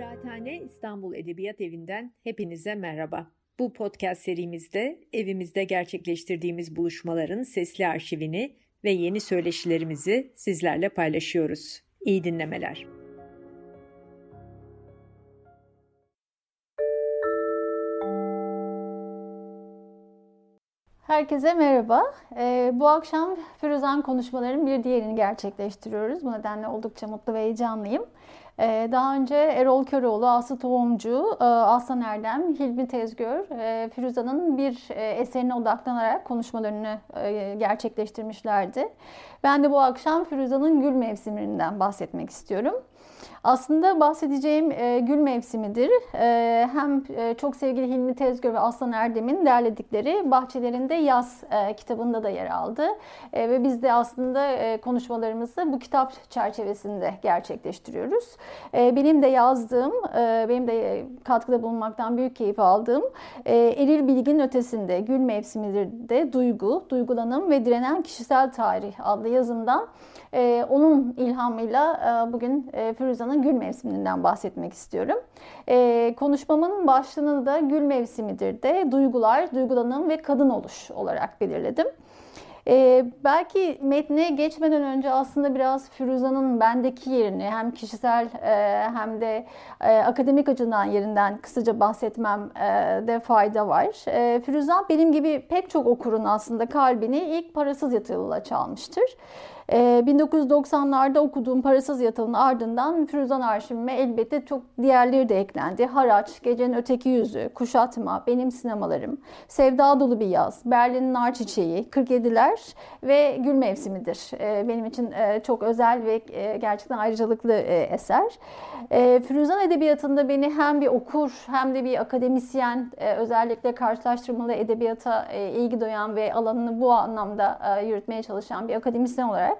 Kıraathane İstanbul Edebiyat Evi'nden hepinize merhaba. Bu podcast serimizde evimizde gerçekleştirdiğimiz buluşmaların sesli arşivini ve yeni söyleşilerimizi sizlerle paylaşıyoruz. İyi dinlemeler. Herkese merhaba. Ee, bu akşam Firuzan konuşmaların bir diğerini gerçekleştiriyoruz. Bu nedenle oldukça mutlu ve heyecanlıyım. Ee, daha önce Erol Köroğlu, Aslı Tohumcu, e, Aslan Erdem, Hilmi Tezgör, e, Firuza'nın bir e, eserine odaklanarak konuşmalarını gerçekleştirmişlerdi. Ben de bu akşam Firuza'nın Gül Mevsiminden bahsetmek istiyorum. Aslında bahsedeceğim e, gül mevsimidir. E, hem e, çok sevgili Hilmi Tezgör ve Aslan Erdem'in derledikleri Bahçelerinde Yaz e, kitabında da yer aldı. E, ve biz de aslında e, konuşmalarımızı bu kitap çerçevesinde gerçekleştiriyoruz. E, benim de yazdığım, e, benim de katkıda bulunmaktan büyük keyif aldığım e, Eril Bilgin Ötesinde Gül Mevsimidir de Duygu, Duygulanım ve Direnen Kişisel Tarih adlı yazımdan e, onun ilhamıyla e, bugün e, Firuza'nın gül mevsiminden bahsetmek istiyorum. E, konuşmamın başlığını da gül mevsimidir de duygular, duygulanım ve kadın oluş olarak belirledim. Ee, belki metne geçmeden önce aslında biraz Firuza'nın bendeki yerini hem kişisel e, hem de e, akademik açıdan yerinden kısaca bahsetmem e, de fayda var. E, Firuza benim gibi pek çok okurun aslında kalbini ilk parasız yatırıyla çalmıştır. 1990'larda ee, okuduğum Parasız Yatılın ardından Firuzan arşivime elbette çok diğerleri de eklendi. Haraç, Gecenin Öteki Yüzü, Kuşatma, Benim Sinemalarım, Sevda Dolu Bir Yaz, Berlin'in Nar Çiçeği, 47'ler ve Gül Mevsimidir. Ee, benim için e, çok özel ve e, gerçekten ayrıcalıklı e, eser. Firuzan Edebiyatı'nda beni hem bir okur hem de bir akademisyen özellikle karşılaştırmalı edebiyata ilgi duyan ve alanını bu anlamda yürütmeye çalışan bir akademisyen olarak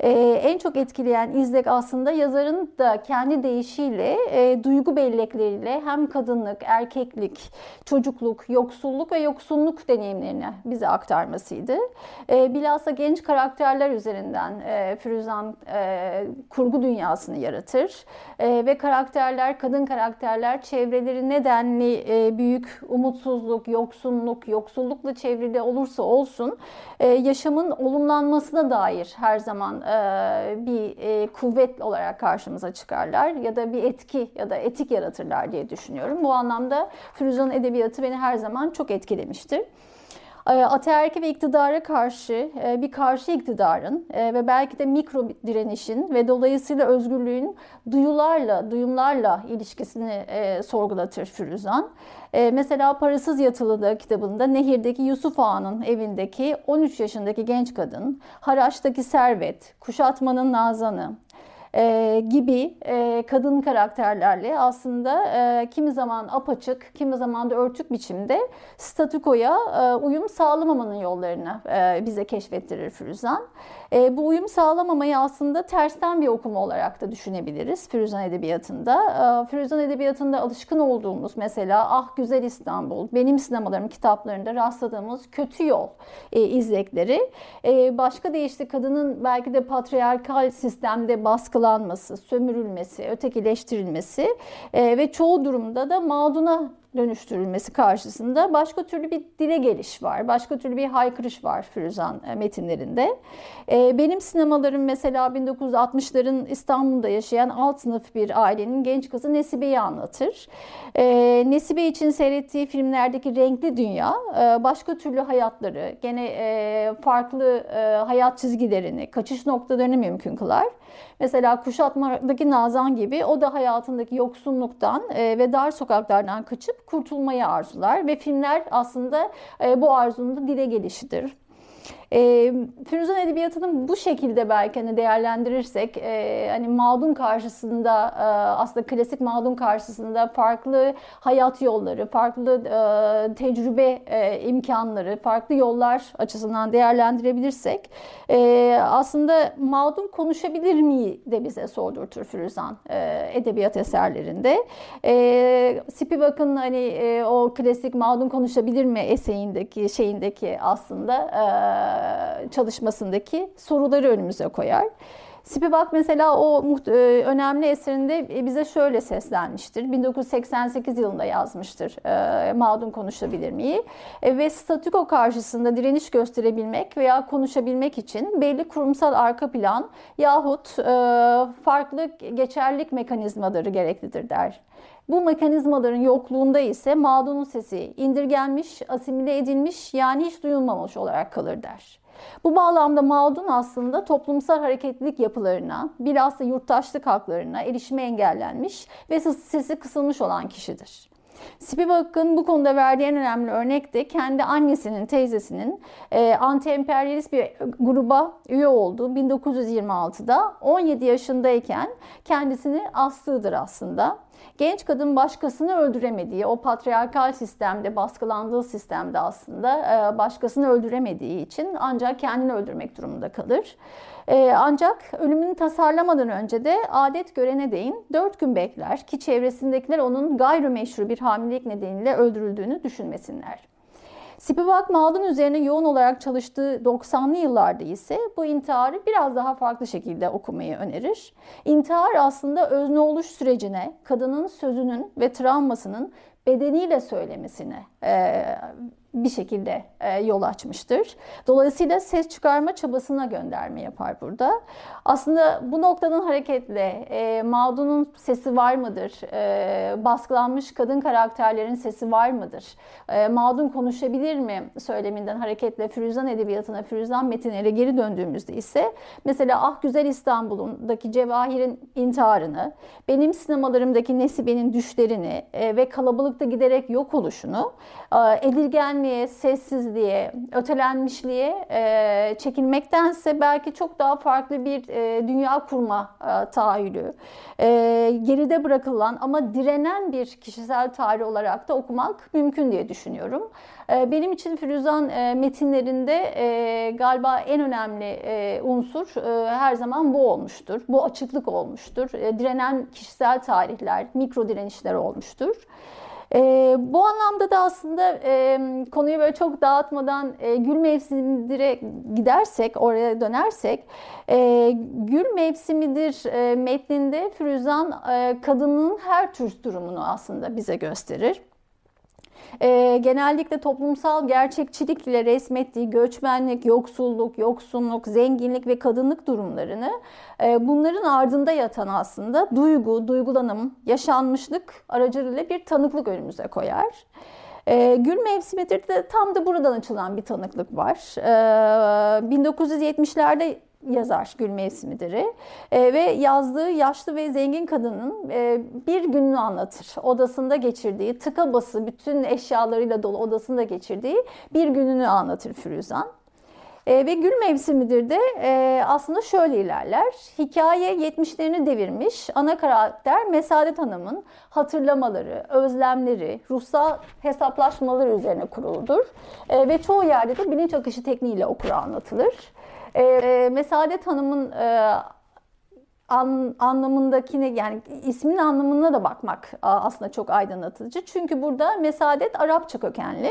e, en çok etkileyen izlek aslında yazarın da kendi deyişiyle, e, duygu bellekleriyle hem kadınlık, erkeklik, çocukluk, yoksulluk ve yoksunluk deneyimlerini bize aktarmasıydı. E, bilhassa genç karakterler üzerinden e, Firuzan e, kurgu dünyasını yaratır e, ve karakterler, kadın karakterler çevreleri nedenli e, büyük umutsuzluk, yoksunluk, yoksullukla çevrili olursa olsun e, yaşamın olumlanmasına dair her zaman bir e, kuvvet olarak karşımıza çıkarlar ya da bir etki ya da etik yaratırlar diye düşünüyorum. Bu anlamda Firuza'nın edebiyatı beni her zaman çok etkilemiştir. E, ataerki ve iktidara karşı bir karşı iktidarın ve belki de mikro direnişin ve dolayısıyla özgürlüğün duyularla, duyumlarla ilişkisini sorgulatır Firuzan. E, mesela Parasız Yatılı'da kitabında Nehir'deki Yusuf Ağa'nın evindeki 13 yaşındaki genç kadın, Haraç'taki Servet, Kuşatmanın Nazan'ı, e, gibi e, kadın karakterlerle aslında e, kimi zaman apaçık, kimi zaman da örtük biçimde statükoya e, uyum sağlamamanın yollarını e, bize keşfettirir Firuzan. E, bu uyum sağlamamayı aslında tersten bir okuma olarak da düşünebiliriz Firuzan Edebiyatı'nda. E, Firuzan Edebiyatı'nda alışkın olduğumuz mesela Ah Güzel İstanbul, Benim Sinemalarım kitaplarında rastladığımız kötü yol e, izlekleri. E, başka deyişle kadının belki de patriarkal sistemde baskılanması, sömürülmesi, ötekileştirilmesi e, ve çoğu durumda da mağduna dönüştürülmesi karşısında başka türlü bir dile geliş var. Başka türlü bir haykırış var Firuzan e, metinlerinde. E, benim sinemalarım mesela 1960'ların İstanbul'da yaşayan alt sınıf bir ailenin genç kızı Nesibe'yi anlatır. E, Nesibe için seyrettiği filmlerdeki renkli dünya başka türlü hayatları, gene farklı hayat çizgilerini, kaçış noktalarını mümkün kılar. Mesela kuşatmadaki Nazan gibi o da hayatındaki yoksunluktan ve dar sokaklardan kaçıp kurtulmayı arzular ve filmler aslında e, bu arzunun da dile gelişidir. E, Firuzan Edebiyatı'nın bu şekilde belki hani değerlendirirsek e, hani mağdum karşısında e, aslında klasik mağdum karşısında farklı hayat yolları, farklı e, tecrübe e, imkanları, farklı yollar açısından değerlendirebilirsek e, aslında mağdum konuşabilir mi de bize sordurtur Firuzan e, edebiyat eserlerinde. E, Spivak'ın hani e, o klasik mağdum konuşabilir mi eseğindeki şeyindeki aslında e, çalışmasındaki soruları önümüze koyar. Spivak mesela o önemli eserinde bize şöyle seslenmiştir. 1988 yılında yazmıştır Mağdun Konuşabilir miyi? E, ve statüko karşısında direniş gösterebilmek veya konuşabilmek için belli kurumsal arka plan yahut farklı geçerlilik mekanizmaları gereklidir der. Bu mekanizmaların yokluğunda ise mağdunun sesi indirgenmiş, asimile edilmiş yani hiç duyulmamış olarak kalır der. Bu bağlamda mağdun aslında toplumsal hareketlilik yapılarına, bilhassa yurttaşlık haklarına erişime engellenmiş ve sesi kısılmış olan kişidir. Spivak'ın bu konuda verdiği en önemli örnek de kendi annesinin, teyzesinin e, anti-emperyalist bir gruba üye olduğu 1926'da 17 yaşındayken kendisini astığıdır aslında. Genç kadın başkasını öldüremediği, o patriarkal sistemde, baskılandığı sistemde aslında e, başkasını öldüremediği için ancak kendini öldürmek durumunda kalır. E, ancak ölümünü tasarlamadan önce de adet görene değin 4 gün bekler ki çevresindekiler onun gayrimeşru bir hamilelik nedeniyle öldürüldüğünü düşünmesinler. Spivak Mağdun üzerine yoğun olarak çalıştığı 90'lı yıllarda ise bu intiharı biraz daha farklı şekilde okumayı önerir. İntihar aslında özne oluş sürecine, kadının sözünün ve travmasının bedeniyle söylemesine e, bir şekilde e, yol açmıştır. Dolayısıyla ses çıkarma çabasına gönderme yapar burada. Aslında bu noktadan hareketle e, mağdunun sesi var mıdır? E, baskılanmış kadın karakterlerin sesi var mıdır? E, mağdun konuşabilir mi söyleminden hareketle Firuzan edebiyatına, Firuzan metinlere geri döndüğümüzde ise mesela Ah Güzel İstanbul'undaki Cevahir'in intiharını, benim sinemalarımdaki Nesibe'nin düşlerini e, ve kalabalıkta giderek yok oluşunu, e, edilgenliğe, sessizliğe, ötelenmişliğe e, çekilmektense belki çok daha farklı bir e, dünya kurma e, tahayyülü, e, geride bırakılan ama direnen bir kişisel tarih olarak da okumak mümkün diye düşünüyorum. E, benim için Firuzan e, metinlerinde e, galiba en önemli e, unsur e, her zaman bu olmuştur. Bu açıklık olmuştur. E, direnen kişisel tarihler, mikro direnişler olmuştur. E, bu anlamda da aslında e, konuyu böyle çok dağıtmadan e, gül mevsimindire gidersek, oraya dönersek, e, gül mevsimidir e, metninde Firuzan e, kadının her tür durumunu aslında bize gösterir e, genellikle toplumsal gerçekçilikle resmettiği göçmenlik, yoksulluk, yoksunluk, zenginlik ve kadınlık durumlarını e, bunların ardında yatan aslında duygu, duygulanım, yaşanmışlık aracılığıyla bir tanıklık önümüze koyar. E, gül mevsimidir de tam da buradan açılan bir tanıklık var. E, 1970'lerde yazar Gül Mevsimidir'i e, ve yazdığı yaşlı ve zengin kadının e, bir gününü anlatır. Odasında geçirdiği, tıka bası bütün eşyalarıyla dolu odasında geçirdiği bir gününü anlatır Firuzan. E, ve gül mevsimidir de e, aslında şöyle ilerler. Hikaye 70'lerini devirmiş. Ana karakter Mesadet Hanım'ın hatırlamaları, özlemleri, ruhsal hesaplaşmaları üzerine kuruludur. E, ve çoğu yerde de bilinç akışı tekniğiyle okura anlatılır. E, Mesadet Hanım'ın e, an, anlamındakine yani ismin anlamına da bakmak aslında çok aydınlatıcı. Çünkü burada mesadet Arapça kökenli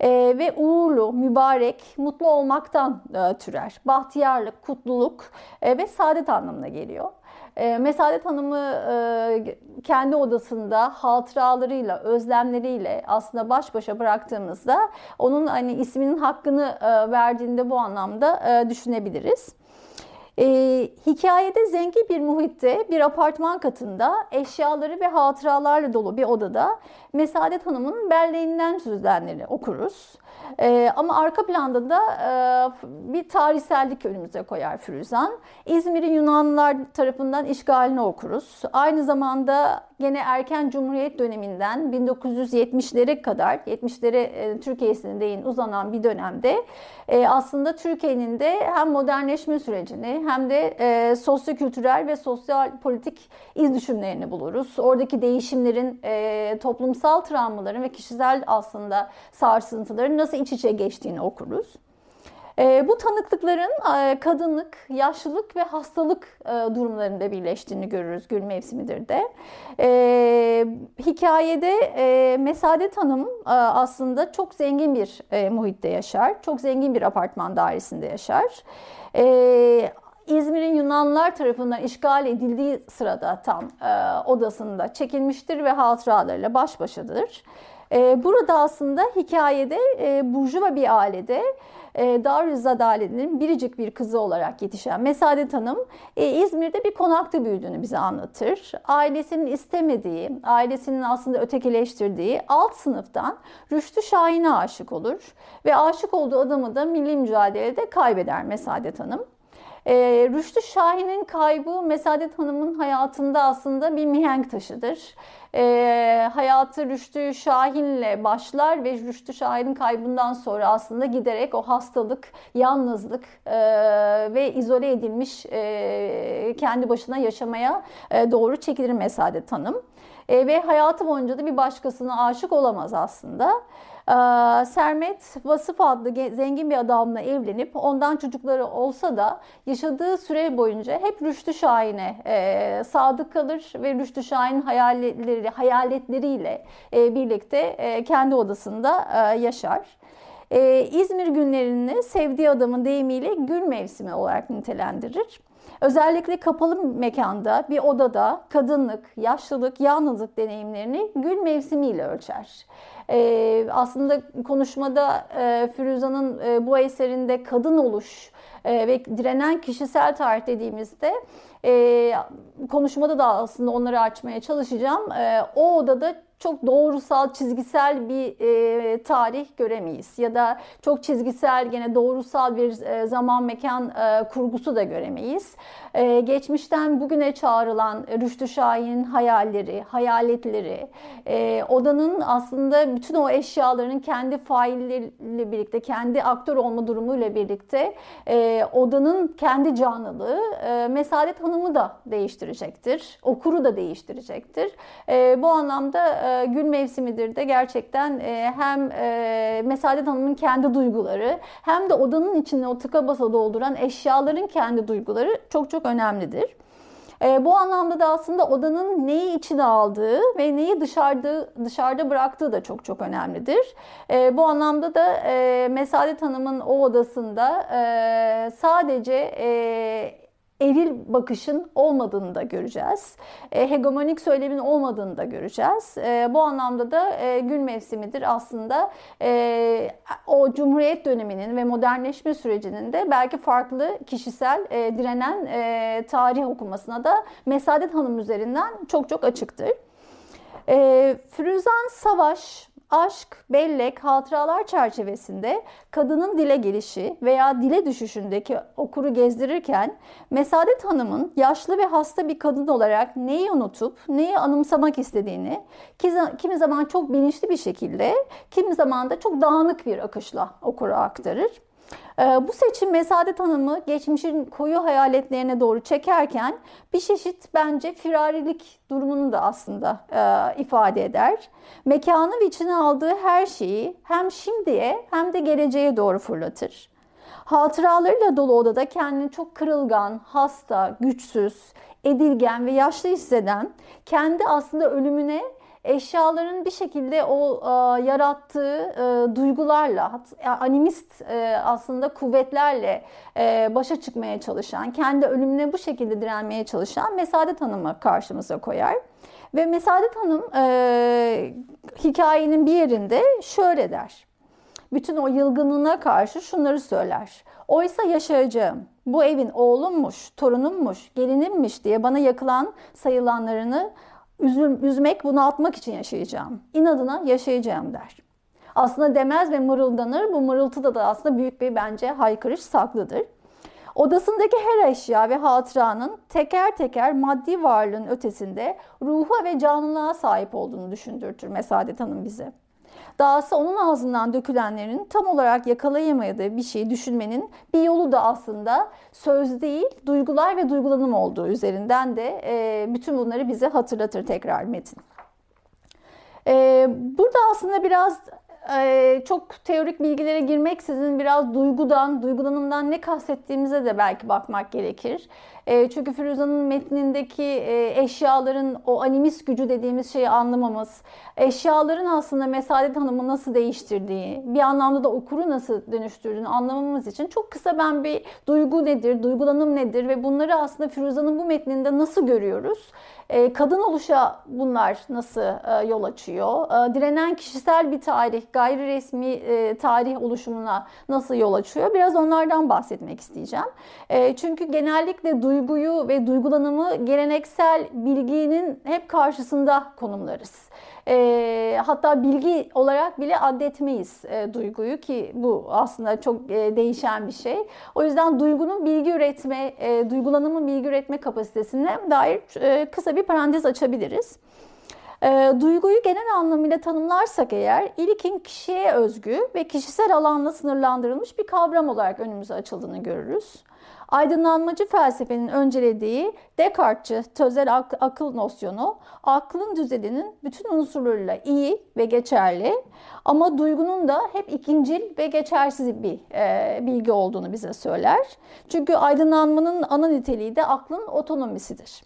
e, ve uğurlu, mübarek, mutlu olmaktan e, türer. Bahtiyarlık, kutluluk e, ve saadet anlamına geliyor. E, Mesadet Hanım'ı kendi odasında hatıralarıyla, özlemleriyle aslında baş başa bıraktığımızda onun hani isminin hakkını e, verdiğinde bu anlamda e, düşünebiliriz. E, hikayede zengin bir muhitte bir apartman katında eşyaları ve hatıralarla dolu bir odada Mesadet Hanım'ın belleğinden süzülenleri okuruz. E, ama arka planda da e, bir tarihsellik önümüze koyar Firuzan. İzmir'in Yunanlılar tarafından işgalini okuruz. Aynı zamanda gene erken Cumhuriyet döneminden 1970'lere kadar, 70'lere e, Türkiye'sine değin uzanan bir dönemde e, aslında Türkiye'nin de hem modernleşme sürecini hem de e, sosyokültürel ve sosyal politik iz düşümlerini buluruz. Oradaki değişimlerin, e, toplumsal travmaların ve kişisel aslında sarsıntıların nasıl iç içe geçtiğini okuruz. E, bu tanıklıkların e, kadınlık, yaşlılık ve hastalık e, durumlarında birleştiğini görürüz Gül Mevsimidir de. E, hikayede e, Mesadet Hanım e, aslında çok zengin bir e, muhitte yaşar. Çok zengin bir apartman dairesinde yaşar. E, İzmir'in Yunanlılar tarafından işgal edildiği sırada tam e, odasında çekilmiştir ve hatıralarıyla baş başadır. E, burada aslında hikayede e, burjuva bir ailede e, Darüzzadale'nin biricik bir kızı olarak yetişen Mesadet Hanım e, İzmir'de bir konakta büyüdüğünü bize anlatır. Ailesinin istemediği, ailesinin aslında ötekileştirdiği alt sınıftan Rüştü Şahin'e aşık olur ve aşık olduğu adamı da milli mücadelede kaybeder Mesadet Hanım. E, Rüştü Şahin'in kaybı Mesadet Hanım'ın hayatında aslında bir mihenk taşıdır. E, hayatı Rüştü Şahin'le başlar ve Rüştü Şahin'in kaybından sonra aslında giderek o hastalık, yalnızlık e, ve izole edilmiş e, kendi başına yaşamaya e, doğru çekilir Mesadet Hanım. E, ve hayatı boyunca da bir başkasına aşık olamaz aslında. Ee, Sermet Vasıf adlı zengin bir adamla evlenip ondan çocukları olsa da yaşadığı süre boyunca hep Rüştü Şahin'e e, sadık kalır ve Rüştü Şahin hayalleri, hayaletleriyle e, birlikte e, kendi odasında yaşar. İzmir günlerini sevdiği adamın deyimiyle gül mevsimi olarak nitelendirir. Özellikle kapalı mekanda, bir odada kadınlık, yaşlılık, yalnızlık deneyimlerini gül mevsimiyle ölçer. Ee, aslında konuşmada e, Firuza'nın e, bu eserinde kadın oluş e, ve direnen kişisel tarih dediğimizde e, konuşmada da aslında onları açmaya çalışacağım. E, o odada çok doğrusal, çizgisel bir e, tarih göremeyiz. Ya da çok çizgisel, gene doğrusal bir e, zaman mekan e, kurgusu da göremeyiz. E, geçmişten bugüne çağrılan Rüştü Şahin'in hayalleri, hayaletleri, e, odanın aslında bütün o eşyaların kendi failleriyle birlikte, kendi aktör olma durumuyla birlikte e, odanın kendi canlılığı e, Mesadet Hanım'ı da değiştirecektir. Okuru da değiştirecektir. E, bu anlamda e, e, gül mevsimidir de gerçekten e, hem e, Mesadet Hanım'ın kendi duyguları hem de odanın içine o tıka basa dolduran eşyaların kendi duyguları çok çok önemlidir. E, bu anlamda da aslında odanın neyi içine aldığı ve neyi dışarıda dışarıda bıraktığı da çok çok önemlidir. E, bu anlamda da e, Mesadet Hanım'ın o odasında sadece eril bakışın olmadığını da göreceğiz. E, hegemonik söylemin olmadığını da göreceğiz. E, bu anlamda da e, gül mevsimidir aslında e, o Cumhuriyet döneminin ve modernleşme sürecinin de belki farklı kişisel e, direnen e, tarih okumasına da Mesadet Hanım üzerinden çok çok açıktır. E, Firuzan Savaş aşk, bellek, hatıralar çerçevesinde kadının dile gelişi veya dile düşüşündeki okuru gezdirirken Mesadet Hanım'ın yaşlı ve hasta bir kadın olarak neyi unutup neyi anımsamak istediğini kimi zaman çok bilinçli bir şekilde, kimi zaman da çok dağınık bir akışla okura aktarır. Ee, bu seçim Mesadet Hanım'ı geçmişin koyu hayaletlerine doğru çekerken bir çeşit bence firarilik durumunu da aslında e, ifade eder. Mekanı ve içine aldığı her şeyi hem şimdiye hem de geleceğe doğru fırlatır. Hatıralarıyla dolu odada kendini çok kırılgan, hasta, güçsüz, edilgen ve yaşlı hisseden, kendi aslında ölümüne eşyaların bir şekilde o e, yarattığı e, duygularla, animist e, aslında kuvvetlerle e, başa çıkmaya çalışan, kendi ölümüne bu şekilde direnmeye çalışan Mesadet Hanım'ı karşımıza koyar. Ve Mesadet Hanım e, hikayenin bir yerinde şöyle der. Bütün o yılgınlığına karşı şunları söyler. Oysa yaşayacağım. Bu evin oğlummuş, torunummuş, gelinimmiş diye bana yakılan sayılanlarını üzül, üzmek, bunaltmak için yaşayacağım. İnadına yaşayacağım der. Aslında demez ve mırıldanır. Bu mırıltıda da aslında büyük bir bence haykırış saklıdır. Odasındaki her eşya ve hatıranın teker teker maddi varlığın ötesinde ruha ve canlılığa sahip olduğunu düşündürtür Mesadet Hanım bize. Dahası onun ağzından dökülenlerin tam olarak yakalayamadığı bir şeyi düşünmenin bir yolu da aslında söz değil, duygular ve duygulanım olduğu üzerinden de e, bütün bunları bize hatırlatır tekrar Metin. E, burada aslında biraz e, çok teorik bilgilere girmeksizin biraz duygudan, duygulanımdan ne kastettiğimize de belki bakmak gerekir. E, çünkü Firuza'nın metnindeki e, eşyaların o animist gücü dediğimiz şeyi anlamamız, eşyaların aslında Mesadet Hanım'ı nasıl değiştirdiği, bir anlamda da okuru nasıl dönüştürdüğünü anlamamız için çok kısa ben bir duygu nedir, duygulanım nedir ve bunları aslında Firuza'nın bu metninde nasıl görüyoruz? E, kadın oluşa bunlar nasıl e, yol açıyor? E, direnen kişisel bir tarih, gayri resmi tarih oluşumuna nasıl yol açıyor? Biraz onlardan bahsetmek isteyeceğim. Çünkü genellikle duyguyu ve duygulanımı geleneksel bilginin hep karşısında konumlarız. E, hatta bilgi olarak bile addetmeyiz e, duyguyu ki bu aslında çok e, değişen bir şey. O yüzden duygunun bilgi üretme, e, duygulanımın bilgi üretme kapasitesine dair e, kısa bir parantez açabiliriz. E, duyguyu genel anlamıyla tanımlarsak eğer ilkin kişiye özgü ve kişisel alanla sınırlandırılmış bir kavram olarak önümüze açıldığını görürüz aydınlanmacı felsefenin öncelediği Descartes'çı tözel ak- akıl nosyonu aklın düzeninin bütün unsurlarıyla iyi ve geçerli ama duygunun da hep ikincil ve geçersiz bir e, bilgi olduğunu bize söyler. Çünkü aydınlanmanın ana niteliği de aklın otonomisidir.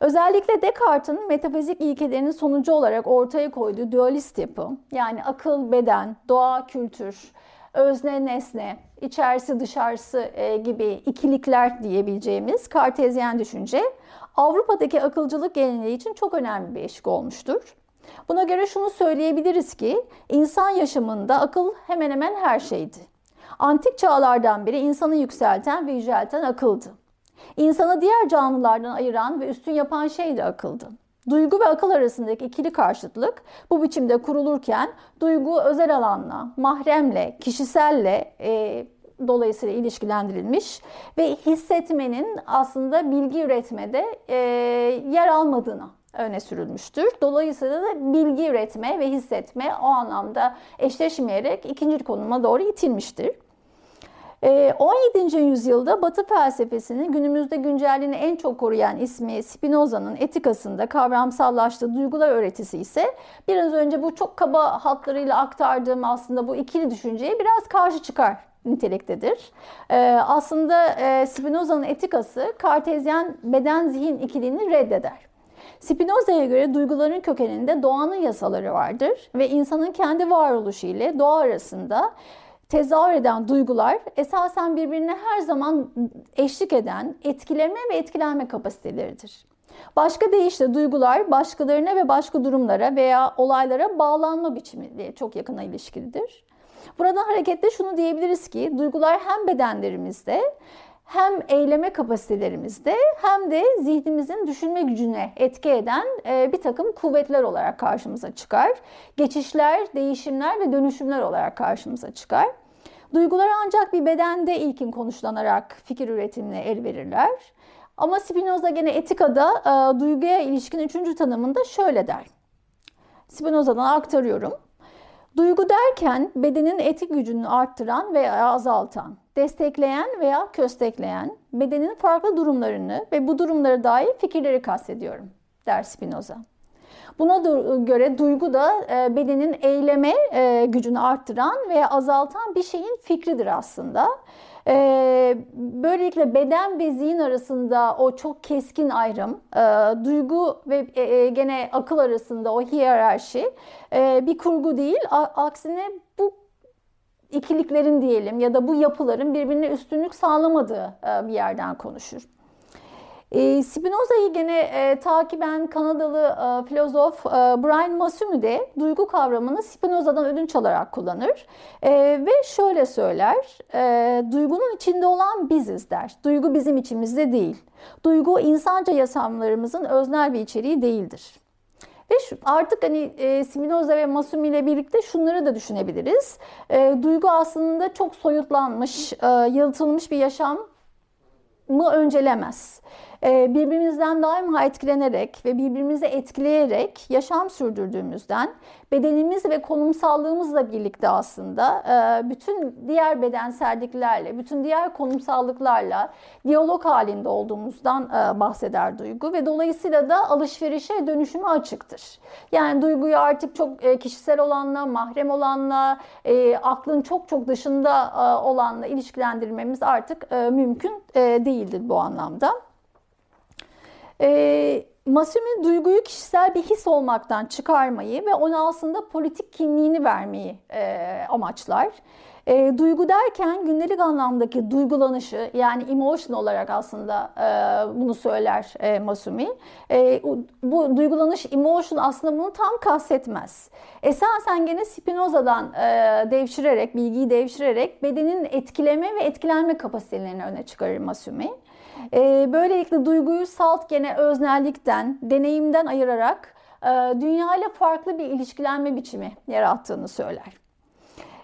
Özellikle Descartes'in metafizik ilkelerinin sonucu olarak ortaya koyduğu dualist yapı, yani akıl, beden, doğa, kültür, özne, nesne, içerisi dışarısı e, gibi ikilikler diyebileceğimiz kartezyen düşünce Avrupa'daki akılcılık geleneği için çok önemli bir eşik olmuştur. Buna göre şunu söyleyebiliriz ki insan yaşamında akıl hemen hemen her şeydi. Antik çağlardan beri insanı yükselten ve yücelten akıldı. İnsanı diğer canlılardan ayıran ve üstün yapan şey de akıldı. Duygu ve akıl arasındaki ikili karşıtlık bu biçimde kurulurken duygu özel alanla, mahremle, kişiselle e, dolayısıyla ilişkilendirilmiş ve hissetmenin aslında bilgi üretmede e, yer almadığını öne sürülmüştür. Dolayısıyla da bilgi üretme ve hissetme o anlamda eşleşmeyerek ikinci konuma doğru itilmiştir. 17. Ee, yüzyılda Batı felsefesini günümüzde güncelliğini en çok koruyan ismi Spinoza'nın etikasında kavramsallaştığı duygular öğretisi ise biraz önce bu çok kaba hatlarıyla aktardığım aslında bu ikili düşünceye biraz karşı çıkar niteliktedir. Ee, aslında e, Spinoza'nın etikası kartezyen beden-zihin ikiliğini reddeder. Spinoza'ya göre duyguların kökeninde doğanın yasaları vardır ve insanın kendi varoluşu ile doğa arasında tezahür eden duygular esasen birbirine her zaman eşlik eden etkileme ve etkilenme kapasiteleridir. Başka deyişle duygular başkalarına ve başka durumlara veya olaylara bağlanma biçimiyle çok yakına ilişkilidir. Buradan hareketle şunu diyebiliriz ki duygular hem bedenlerimizde hem eyleme kapasitelerimizde hem de zihnimizin düşünme gücüne etki eden e, bir takım kuvvetler olarak karşımıza çıkar. Geçişler, değişimler ve dönüşümler olarak karşımıza çıkar. Duygular ancak bir bedende ilkin konuşlanarak fikir üretimine el verirler. Ama Spinoza gene etikada e, duyguya ilişkin üçüncü tanımında şöyle der. Spinoza'dan aktarıyorum. Duygu derken bedenin etik gücünü arttıran veya azaltan, destekleyen veya köstekleyen, bedenin farklı durumlarını ve bu durumlara dair fikirleri kastediyorum, der Spinoza. Buna göre duygu da e, bedenin eyleme e, gücünü arttıran veya azaltan bir şeyin fikridir aslında. E, böylelikle beden ve zihin arasında o çok keskin ayrım, duygu ve gene akıl arasında o hiyerarşi bir kurgu değil. Aksine bu ikiliklerin diyelim ya da bu yapıların birbirine üstünlük sağlamadığı bir yerden konuşur. E, Spinoza'yı gene e, takiben Kanadalı e, filozof e, Brian Massumi de duygu kavramını Spinoza'dan ödünç alarak kullanır. E, ve şöyle söyler, e, duygunun içinde olan biziz der. Duygu bizim içimizde değil. Duygu insanca yaşamlarımızın öznel bir içeriği değildir. Ve şu, artık hani e, Spinoza ve Masumi ile birlikte şunları da düşünebiliriz. E, duygu aslında çok soyutlanmış, e, yalıtılmış bir yaşam mı öncelemez. E, birbirimizden daima etkilenerek ve birbirimizi etkileyerek yaşam sürdürdüğümüzden bedenimiz ve konumsallığımızla birlikte aslında e, bütün diğer bedenselliklerle, bütün diğer konumsallıklarla diyalog halinde olduğumuzdan e, bahseder duygu ve dolayısıyla da alışverişe dönüşüme açıktır. Yani duyguyu artık çok kişisel olanla, mahrem olanla, aklın çok çok dışında olanla ilişkilendirmemiz artık mümkün değildir bu anlamda. E, Masumi duyguyu kişisel bir his olmaktan çıkarmayı ve ona aslında politik kimliğini vermeyi e, amaçlar. E, duygu derken gündelik anlamdaki duygulanışı yani emotion olarak aslında e, bunu söyler e, Masumi. E, bu duygulanış emotion aslında bunu tam kastetmez. Esasen gene Spinoza'dan e, devşirerek, bilgiyi devşirerek bedenin etkileme ve etkilenme kapasitelerini öne çıkarır Masumi. E, böylelikle duyguyu salt gene öznellikten, deneyimden ayırarak e, dünya farklı bir ilişkilenme biçimi yarattığını söyler.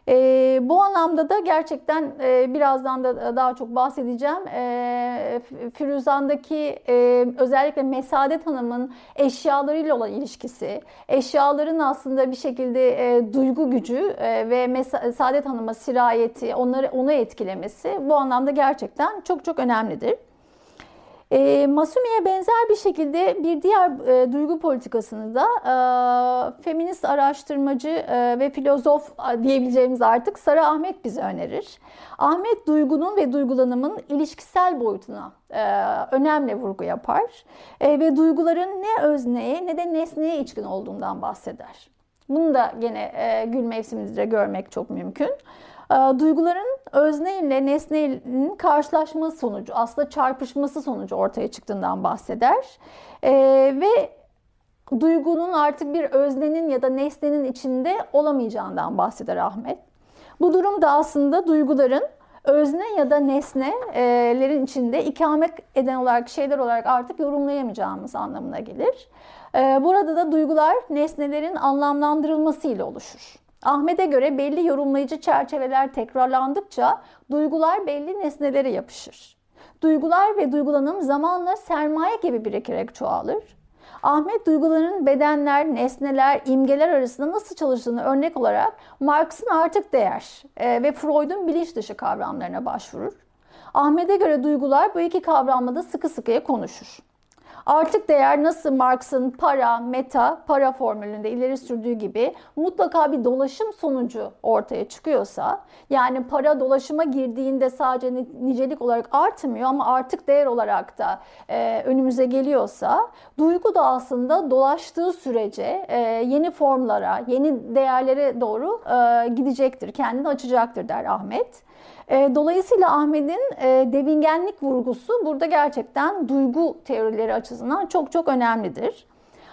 E, bu anlamda da gerçekten e, birazdan da daha çok bahsedeceğim. E, Firuzan'daki e, özellikle Mesadet Hanım'ın eşyalarıyla olan ilişkisi, eşyaların aslında bir şekilde e, duygu gücü e, ve Mesadet Hanım'a sirayeti, onları onu etkilemesi bu anlamda gerçekten çok çok önemlidir. E, Masumi'ye benzer bir şekilde bir diğer e, duygu politikasını da e, feminist araştırmacı e, ve filozof diyebileceğimiz artık Sara Ahmet bize önerir. Ahmet duygunun ve duygulanımın ilişkisel boyutuna e, önemli vurgu yapar e, ve duyguların ne özneye ne de nesneye içkin olduğundan bahseder. Bunu da gene e, gül mevsiminde görmek çok mümkün. Ee, duyguların özne ile nesnenin karşılaşması sonucu, aslında çarpışması sonucu ortaya çıktığından bahseder. Ee, ve duygunun artık bir öznenin ya da nesnenin içinde olamayacağından bahseder Ahmet. Bu durum da aslında duyguların özne ya da nesnelerin içinde ikamet eden olarak şeyler olarak artık yorumlayamayacağımız anlamına gelir. Ee, burada da duygular nesnelerin anlamlandırılması ile oluşur. Ahmet'e göre belli yorumlayıcı çerçeveler tekrarlandıkça duygular belli nesnelere yapışır. Duygular ve duygulanım zamanla sermaye gibi birikerek çoğalır. Ahmet duyguların bedenler, nesneler, imgeler arasında nasıl çalıştığını örnek olarak Marx'ın artık değer e, ve Freud'un bilinç dışı kavramlarına başvurur. Ahmet'e göre duygular bu iki kavramla da sıkı sıkıya konuşur. Artık değer nasıl Marx'ın para, meta, para formülünde ileri sürdüğü gibi mutlaka bir dolaşım sonucu ortaya çıkıyorsa yani para dolaşıma girdiğinde sadece nicelik olarak artmıyor ama artık değer olarak da e, önümüze geliyorsa duygu da aslında dolaştığı sürece e, yeni formlara, yeni değerlere doğru e, gidecektir, kendini açacaktır der Ahmet. E, dolayısıyla Ahmet'in e, devingenlik vurgusu burada gerçekten duygu teorileri açısından çok çok önemlidir.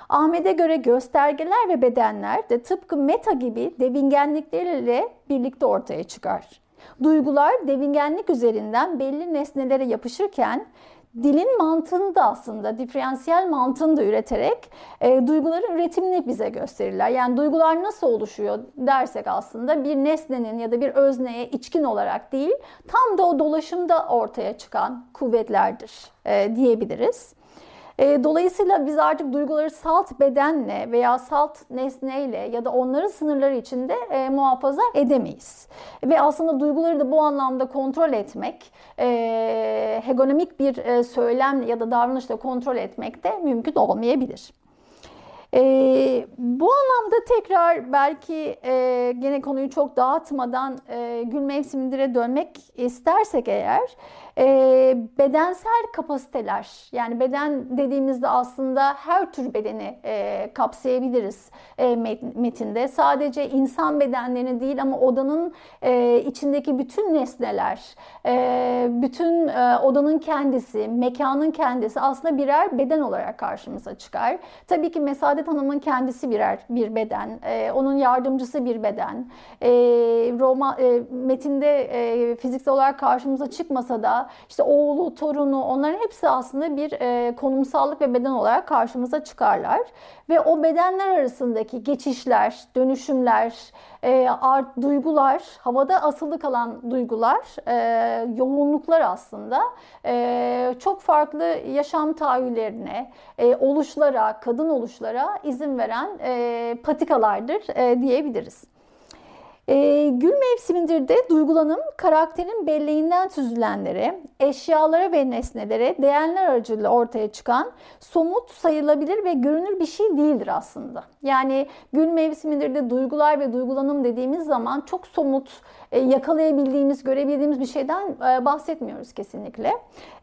Ahmet'e göre göstergeler ve bedenler de tıpkı meta gibi devingenlikleriyle birlikte ortaya çıkar. Duygular devingenlik üzerinden belli nesnelere yapışırken dilin mantığını da aslında diferansiyel mantığını da üreterek e, duyguların üretimini bize gösterirler. Yani duygular nasıl oluşuyor dersek aslında bir nesnenin ya da bir özneye içkin olarak değil tam da o dolaşımda ortaya çıkan kuvvetlerdir e, diyebiliriz. E, dolayısıyla biz artık duyguları salt bedenle veya salt nesneyle ya da onların sınırları içinde e, muhafaza edemeyiz. Ve aslında duyguları da bu anlamda kontrol etmek, e, hegemonik bir e, söylem ya da davranışla kontrol etmek de mümkün olmayabilir. E, bu anlamda tekrar belki e, gene konuyu çok dağıtmadan e, gül mevsimindire dönmek istersek eğer e, bedensel kapasiteler yani beden dediğimizde aslında her tür bedeni e, kapsayabiliriz e, metinde. Sadece insan bedenlerini değil ama odanın e, içindeki bütün nesneler, e, bütün e, odanın kendisi, mekanın kendisi aslında birer beden olarak karşımıza çıkar. Tabii ki Mesadet Hanım'ın kendisi birer bir beden, e, onun yardımcısı bir beden. E, Roma e, metinde e, fiziksel olarak karşımıza çıkmasa da işte oğlu, torunu onların hepsi aslında bir e, konumsallık ve beden olarak karşımıza çıkarlar. Ve o bedenler arasındaki geçişler, dönüşümler, e, art, duygular, havada asılı kalan duygular, e, yoğunluklar aslında e, çok farklı yaşam tahayyüllerine, e, oluşlara, kadın oluşlara izin veren e, patikalardır e, diyebiliriz. E, gül mevsimindir de duygulanım karakterin belleğinden süzülenlere, eşyalara ve nesnelere değerler aracılığıyla ortaya çıkan somut sayılabilir ve görünür bir şey değildir aslında. Yani gül mevsimindir de duygular ve duygulanım dediğimiz zaman çok somut, e, yakalayabildiğimiz, görebildiğimiz bir şeyden e, bahsetmiyoruz kesinlikle.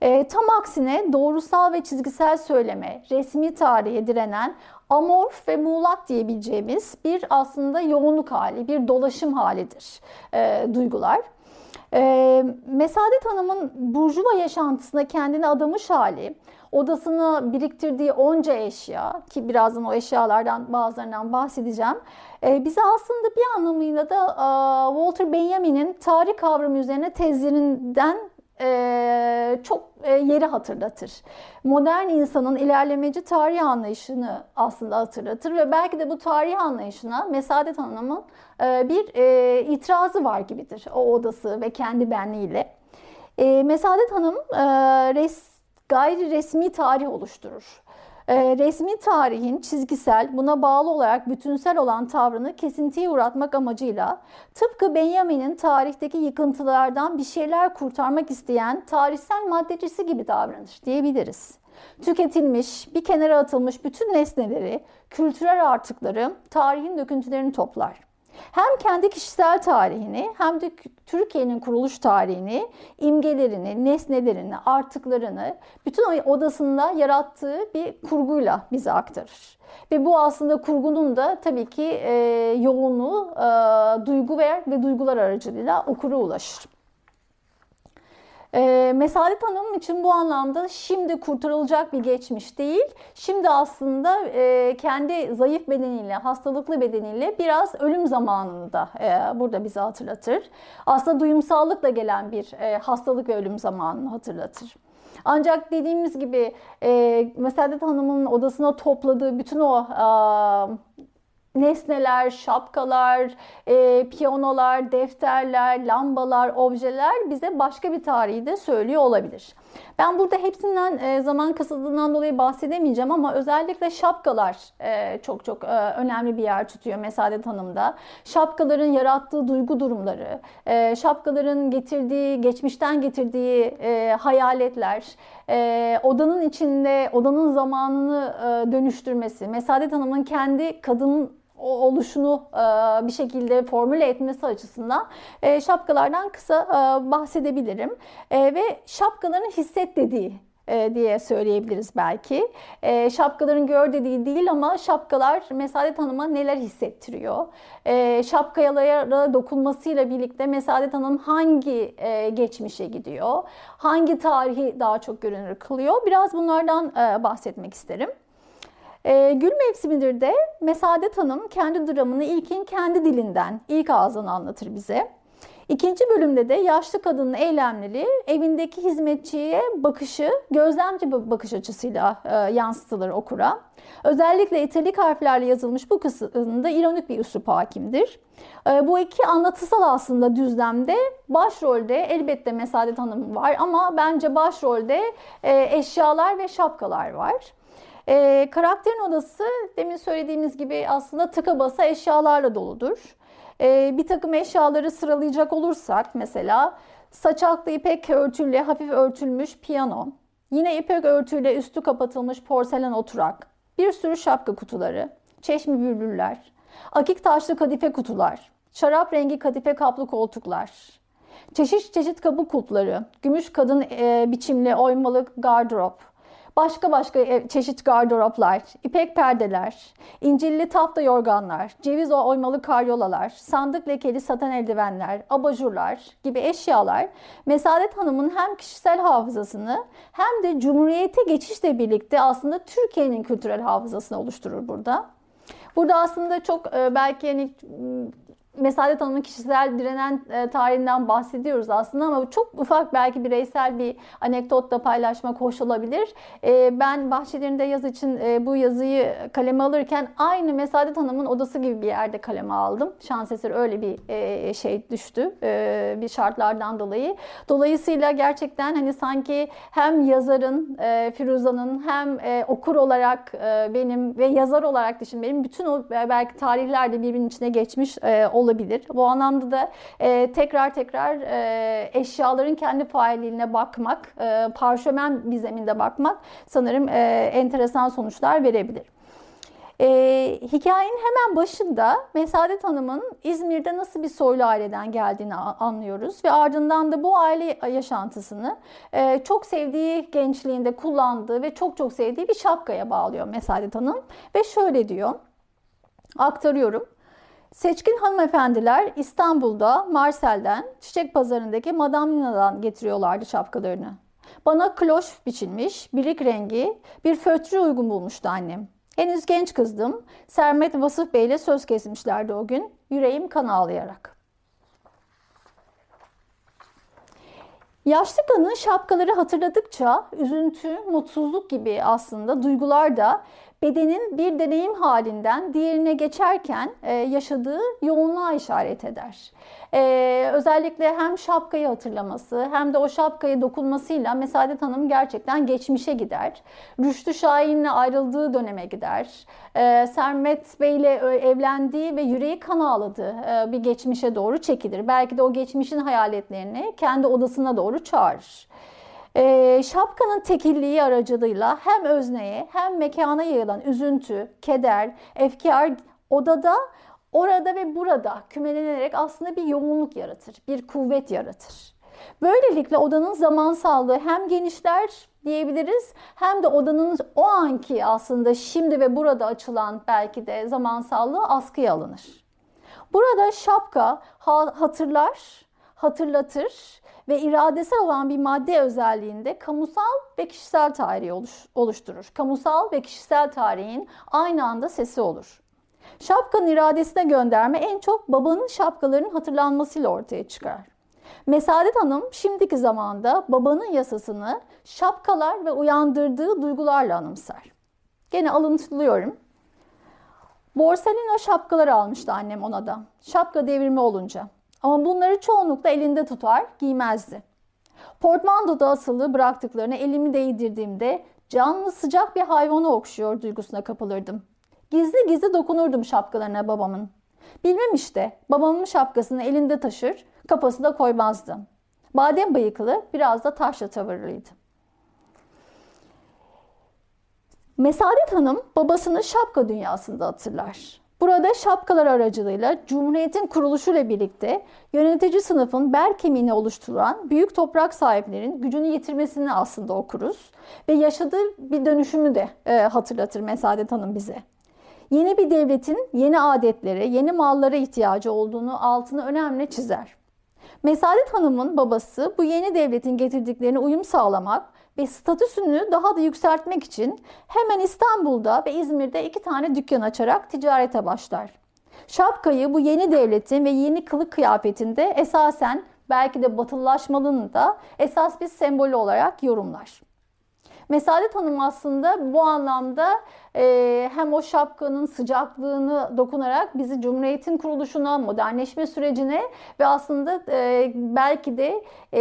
E, tam aksine doğrusal ve çizgisel söyleme, resmi tarihe direnen amorf ve muğlak diyebileceğimiz bir aslında yoğunluk hali, bir dolaşım halidir e, duygular. E, Mesadet Hanım'ın burjuva yaşantısına kendini adamış hali, odasına biriktirdiği onca eşya ki birazdan o eşyalardan bazılarından bahsedeceğim. E, bize aslında bir anlamıyla da e, Walter Benjamin'in tarih kavramı üzerine tezlerinden e, çok e, yeri hatırlatır. Modern insanın ilerlemeci tarih anlayışını aslında hatırlatır ve belki de bu tarih anlayışına Mesadet Hanım'ın e, bir e, itirazı var gibidir o odası ve kendi benliğiyle. E, Mesadet Hanım e, res, gayri resmi tarih oluşturur. Ee, resmi tarihin çizgisel, buna bağlı olarak bütünsel olan tavrını kesintiye uğratmak amacıyla tıpkı Benjamin'in tarihteki yıkıntılardan bir şeyler kurtarmak isteyen tarihsel maddecisi gibi davranır diyebiliriz. Tüketilmiş, bir kenara atılmış bütün nesneleri, kültürel artıkları, tarihin döküntülerini toplar hem kendi kişisel tarihini hem de Türkiye'nin kuruluş tarihini, imgelerini, nesnelerini, artıklarını bütün odasında yarattığı bir kurguyla bize aktarır. Ve bu aslında kurgunun da tabii ki e, yoğunluğu e, duygu ve, ve duygular aracılığıyla okura ulaşır. E, Mesadet Hanım için bu anlamda şimdi kurtarılacak bir geçmiş değil. Şimdi aslında e, kendi zayıf bedeniyle, hastalıklı bedeniyle biraz ölüm zamanını da e, burada bize hatırlatır. Aslında duyumsallıkla gelen bir e, hastalık ve ölüm zamanını hatırlatır. Ancak dediğimiz gibi e, Mesadet Hanım'ın odasına topladığı bütün o e, nesneler, şapkalar, e, piyanolar, defterler, lambalar, objeler bize başka bir tarihi de söylüyor olabilir. Ben burada hepsinden e, zaman kısıtlığından dolayı bahsedemeyeceğim ama özellikle şapkalar e, çok çok e, önemli bir yer tutuyor Mesadet Hanım'da. Şapkaların yarattığı duygu durumları, şapkaların getirdiği, geçmişten getirdiği hayaletler, odanın içinde odanın zamanını dönüştürmesi, Mesadet Hanım'ın kendi kadın oluşunu e, bir şekilde formüle etmesi açısından e, şapkalardan kısa e, bahsedebilirim. Ve şapkaların hisset dediği diye söyleyebiliriz belki. şapkaların gör dediği değil ama şapkalar Mesadet Hanım'a neler hissettiriyor? E, dokunmasıyla birlikte Mesadet Hanım hangi geçmişe gidiyor? Hangi tarihi daha çok görünür kılıyor? Biraz bunlardan bahsetmek isterim. E, gül mevsimidir de Mesadet Hanım kendi dramını ilkin kendi dilinden, ilk ağzından anlatır bize. İkinci bölümde de yaşlı kadının eylemleri evindeki hizmetçiye bakışı gözlemci bakış açısıyla e, yansıtılır okura. Özellikle italik harflerle yazılmış bu kısımda ironik bir üslup hakimdir. E, bu iki anlatısal aslında düzlemde başrolde elbette Mesadet Hanım var ama bence başrolde e, eşyalar ve şapkalar var. E, karakterin odası demin söylediğimiz gibi aslında tıka basa eşyalarla doludur. E, bir takım eşyaları sıralayacak olursak mesela saçaklı ipek örtüyle hafif örtülmüş piyano, yine ipek örtüyle üstü kapatılmış porselen oturak, bir sürü şapka kutuları, çeşme bülbüller, akik taşlı kadife kutular, şarap rengi kadife kaplı koltuklar, çeşit çeşit kapı kulpları, gümüş kadın e, biçimli oymalı gardırop, başka başka çeşit gardıroplar, ipek perdeler, incilli tafta yorganlar, ceviz oymalı karyolalar, sandık lekeli saten eldivenler, abajurlar gibi eşyalar Mesadet Hanım'ın hem kişisel hafızasını hem de Cumhuriyete geçişle birlikte aslında Türkiye'nin kültürel hafızasını oluşturur burada. Burada aslında çok e, belki hani Mesadet Hanım'ın kişisel direnen e, tarihinden bahsediyoruz aslında ama çok ufak belki bireysel bir anekdot da paylaşmak hoş olabilir. E, ben Bahçelerinde yaz için e, bu yazıyı kaleme alırken aynı Mesadet Hanım'ın odası gibi bir yerde kaleme aldım. Şans eseri öyle bir şey düştü bir şartlardan dolayı. Dolayısıyla gerçekten hani sanki hem yazarın, e, Firuza'nın hem okur olarak benim ve yazar olarak düşün benim bütün o belki tarihler de birbirinin içine geçmiş e, olabilir. Bu anlamda da e, tekrar tekrar e, eşyaların kendi failliğine bakmak, e, parşömen bir zeminde bakmak sanırım e, enteresan sonuçlar verebilir. E, hikayenin hemen başında Mesadet Hanım'ın İzmir'de nasıl bir soylu aileden geldiğini anlıyoruz ve ardından da bu aile yaşantısını e, çok sevdiği gençliğinde kullandığı ve çok çok sevdiği bir şapkaya bağlıyor Mesadet Hanım ve şöyle diyor, aktarıyorum. Seçkin hanımefendiler İstanbul'da Marsel'den çiçek pazarındaki Madame Nina'dan getiriyorlardı şapkalarını. Bana kloş biçilmiş, birik rengi bir fötrü uygun bulmuştu annem. Henüz genç kızdım. Sermet Vasıf Bey ile söz kesmişlerdi o gün. Yüreğim kan ağlayarak. Yaşlı kadının şapkaları hatırladıkça üzüntü, mutsuzluk gibi aslında duygular da bedenin bir deneyim halinden diğerine geçerken e, yaşadığı yoğunluğa işaret eder. E, özellikle hem şapkayı hatırlaması hem de o şapkaya dokunmasıyla Mesadet Hanım gerçekten geçmişe gider. Rüştü Şahin'le ayrıldığı döneme gider. E, Sermet Bey ile evlendiği ve yüreği kan ağladığı bir geçmişe doğru çekilir. Belki de o geçmişin hayaletlerini kendi odasına doğru çağırır. E, şapkanın tekilliği aracılığıyla hem özneye hem mekana yayılan üzüntü, keder, efkar odada, orada ve burada kümelenerek aslında bir yoğunluk yaratır, bir kuvvet yaratır. Böylelikle odanın zamansallığı hem genişler diyebiliriz hem de odanın o anki aslında şimdi ve burada açılan belki de zamansallığı askıya alınır. Burada şapka hatırlar, hatırlatır ve iradesel olan bir madde özelliğinde kamusal ve kişisel tarihi oluşturur. Kamusal ve kişisel tarihin aynı anda sesi olur. Şapkanın iradesine gönderme en çok babanın şapkalarının hatırlanmasıyla ortaya çıkar. Mesadet Hanım şimdiki zamanda babanın yasasını şapkalar ve uyandırdığı duygularla anımsar. Gene alıntılıyorum. Borsalino şapkaları almıştı annem ona da. Şapka devrimi olunca. Ama bunları çoğunlukla elinde tutar, giymezdi. Portmandoda asılı bıraktıklarını elimi değdirdiğimde canlı sıcak bir hayvanı okşuyor duygusuna kapılırdım. Gizli gizli dokunurdum şapkalarına babamın. Bilmem işte babamın şapkasını elinde taşır, kafasına koymazdı. Badem bıyıklı, biraz da taşla tavırlıydı. Mesadet Hanım babasını şapka dünyasında hatırlar. Burada şapkalar aracılığıyla Cumhuriyet'in kuruluşuyla birlikte yönetici sınıfın bel kemiğini oluşturan büyük toprak sahiplerin gücünü yitirmesini aslında okuruz. Ve yaşadığı bir dönüşümü de e, hatırlatır Mesadet Hanım bize. Yeni bir devletin yeni adetlere, yeni mallara ihtiyacı olduğunu altını önemli çizer. Mesadet Hanım'ın babası bu yeni devletin getirdiklerine uyum sağlamak ve statüsünü daha da yükseltmek için hemen İstanbul'da ve İzmir'de iki tane dükkan açarak ticarete başlar. Şapkayı bu yeni devletin ve yeni kılık kıyafetinde esasen belki de batılılaşmalının da esas bir sembolü olarak yorumlar. Mesadet Hanım aslında bu anlamda e, hem o şapkanın sıcaklığını dokunarak bizi Cumhuriyet'in kuruluşuna, modernleşme sürecine ve aslında e, belki de e,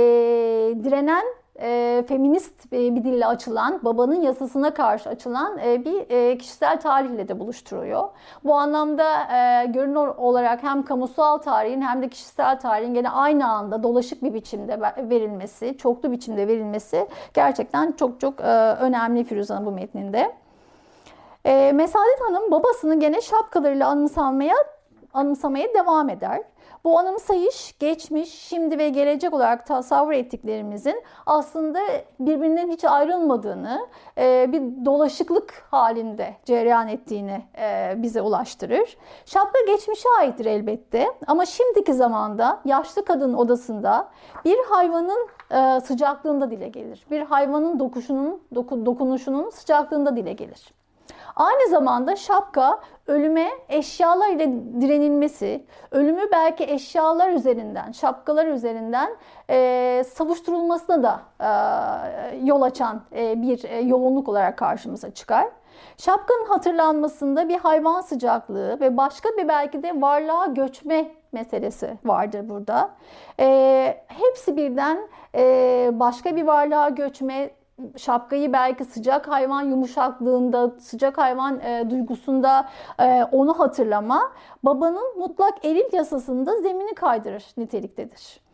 direnen e, feminist e, bir dille açılan, babanın yasasına karşı açılan e, bir e, kişisel tarihle de buluşturuyor. Bu anlamda e, görünür olarak hem kamusal tarihin hem de kişisel tarihin gene aynı anda dolaşık bir biçimde verilmesi, çoklu biçimde verilmesi gerçekten çok çok e, önemli Firuza'nın bu metninde. E, Mesadet Hanım babasını gene şapkalarıyla anımsamaya anımsamaya devam eder. Bu anımsayış geçmiş, şimdi ve gelecek olarak tasavvur ettiklerimizin aslında birbirinden hiç ayrılmadığını, e, bir dolaşıklık halinde cereyan ettiğini e, bize ulaştırır. Şapka geçmişe aittir elbette ama şimdiki zamanda yaşlı kadın odasında bir hayvanın e, sıcaklığında dile gelir. Bir hayvanın dokuşunun, dokunuşunun sıcaklığında dile gelir. Aynı zamanda şapka ölüme eşyalar ile direnilmesi, ölümü belki eşyalar üzerinden, şapkalar üzerinden e, savuşturulmasına da e, yol açan e, bir e, yoğunluk olarak karşımıza çıkar. Şapkanın hatırlanmasında bir hayvan sıcaklığı ve başka bir belki de varlığa göçme meselesi vardır burada. E, hepsi birden e, başka bir varlığa göçme, şapkayı belki sıcak hayvan yumuşaklığında, sıcak hayvan e, duygusunda e, onu hatırlama, babanın mutlak eril yasasında zemini kaydırır niteliktedir.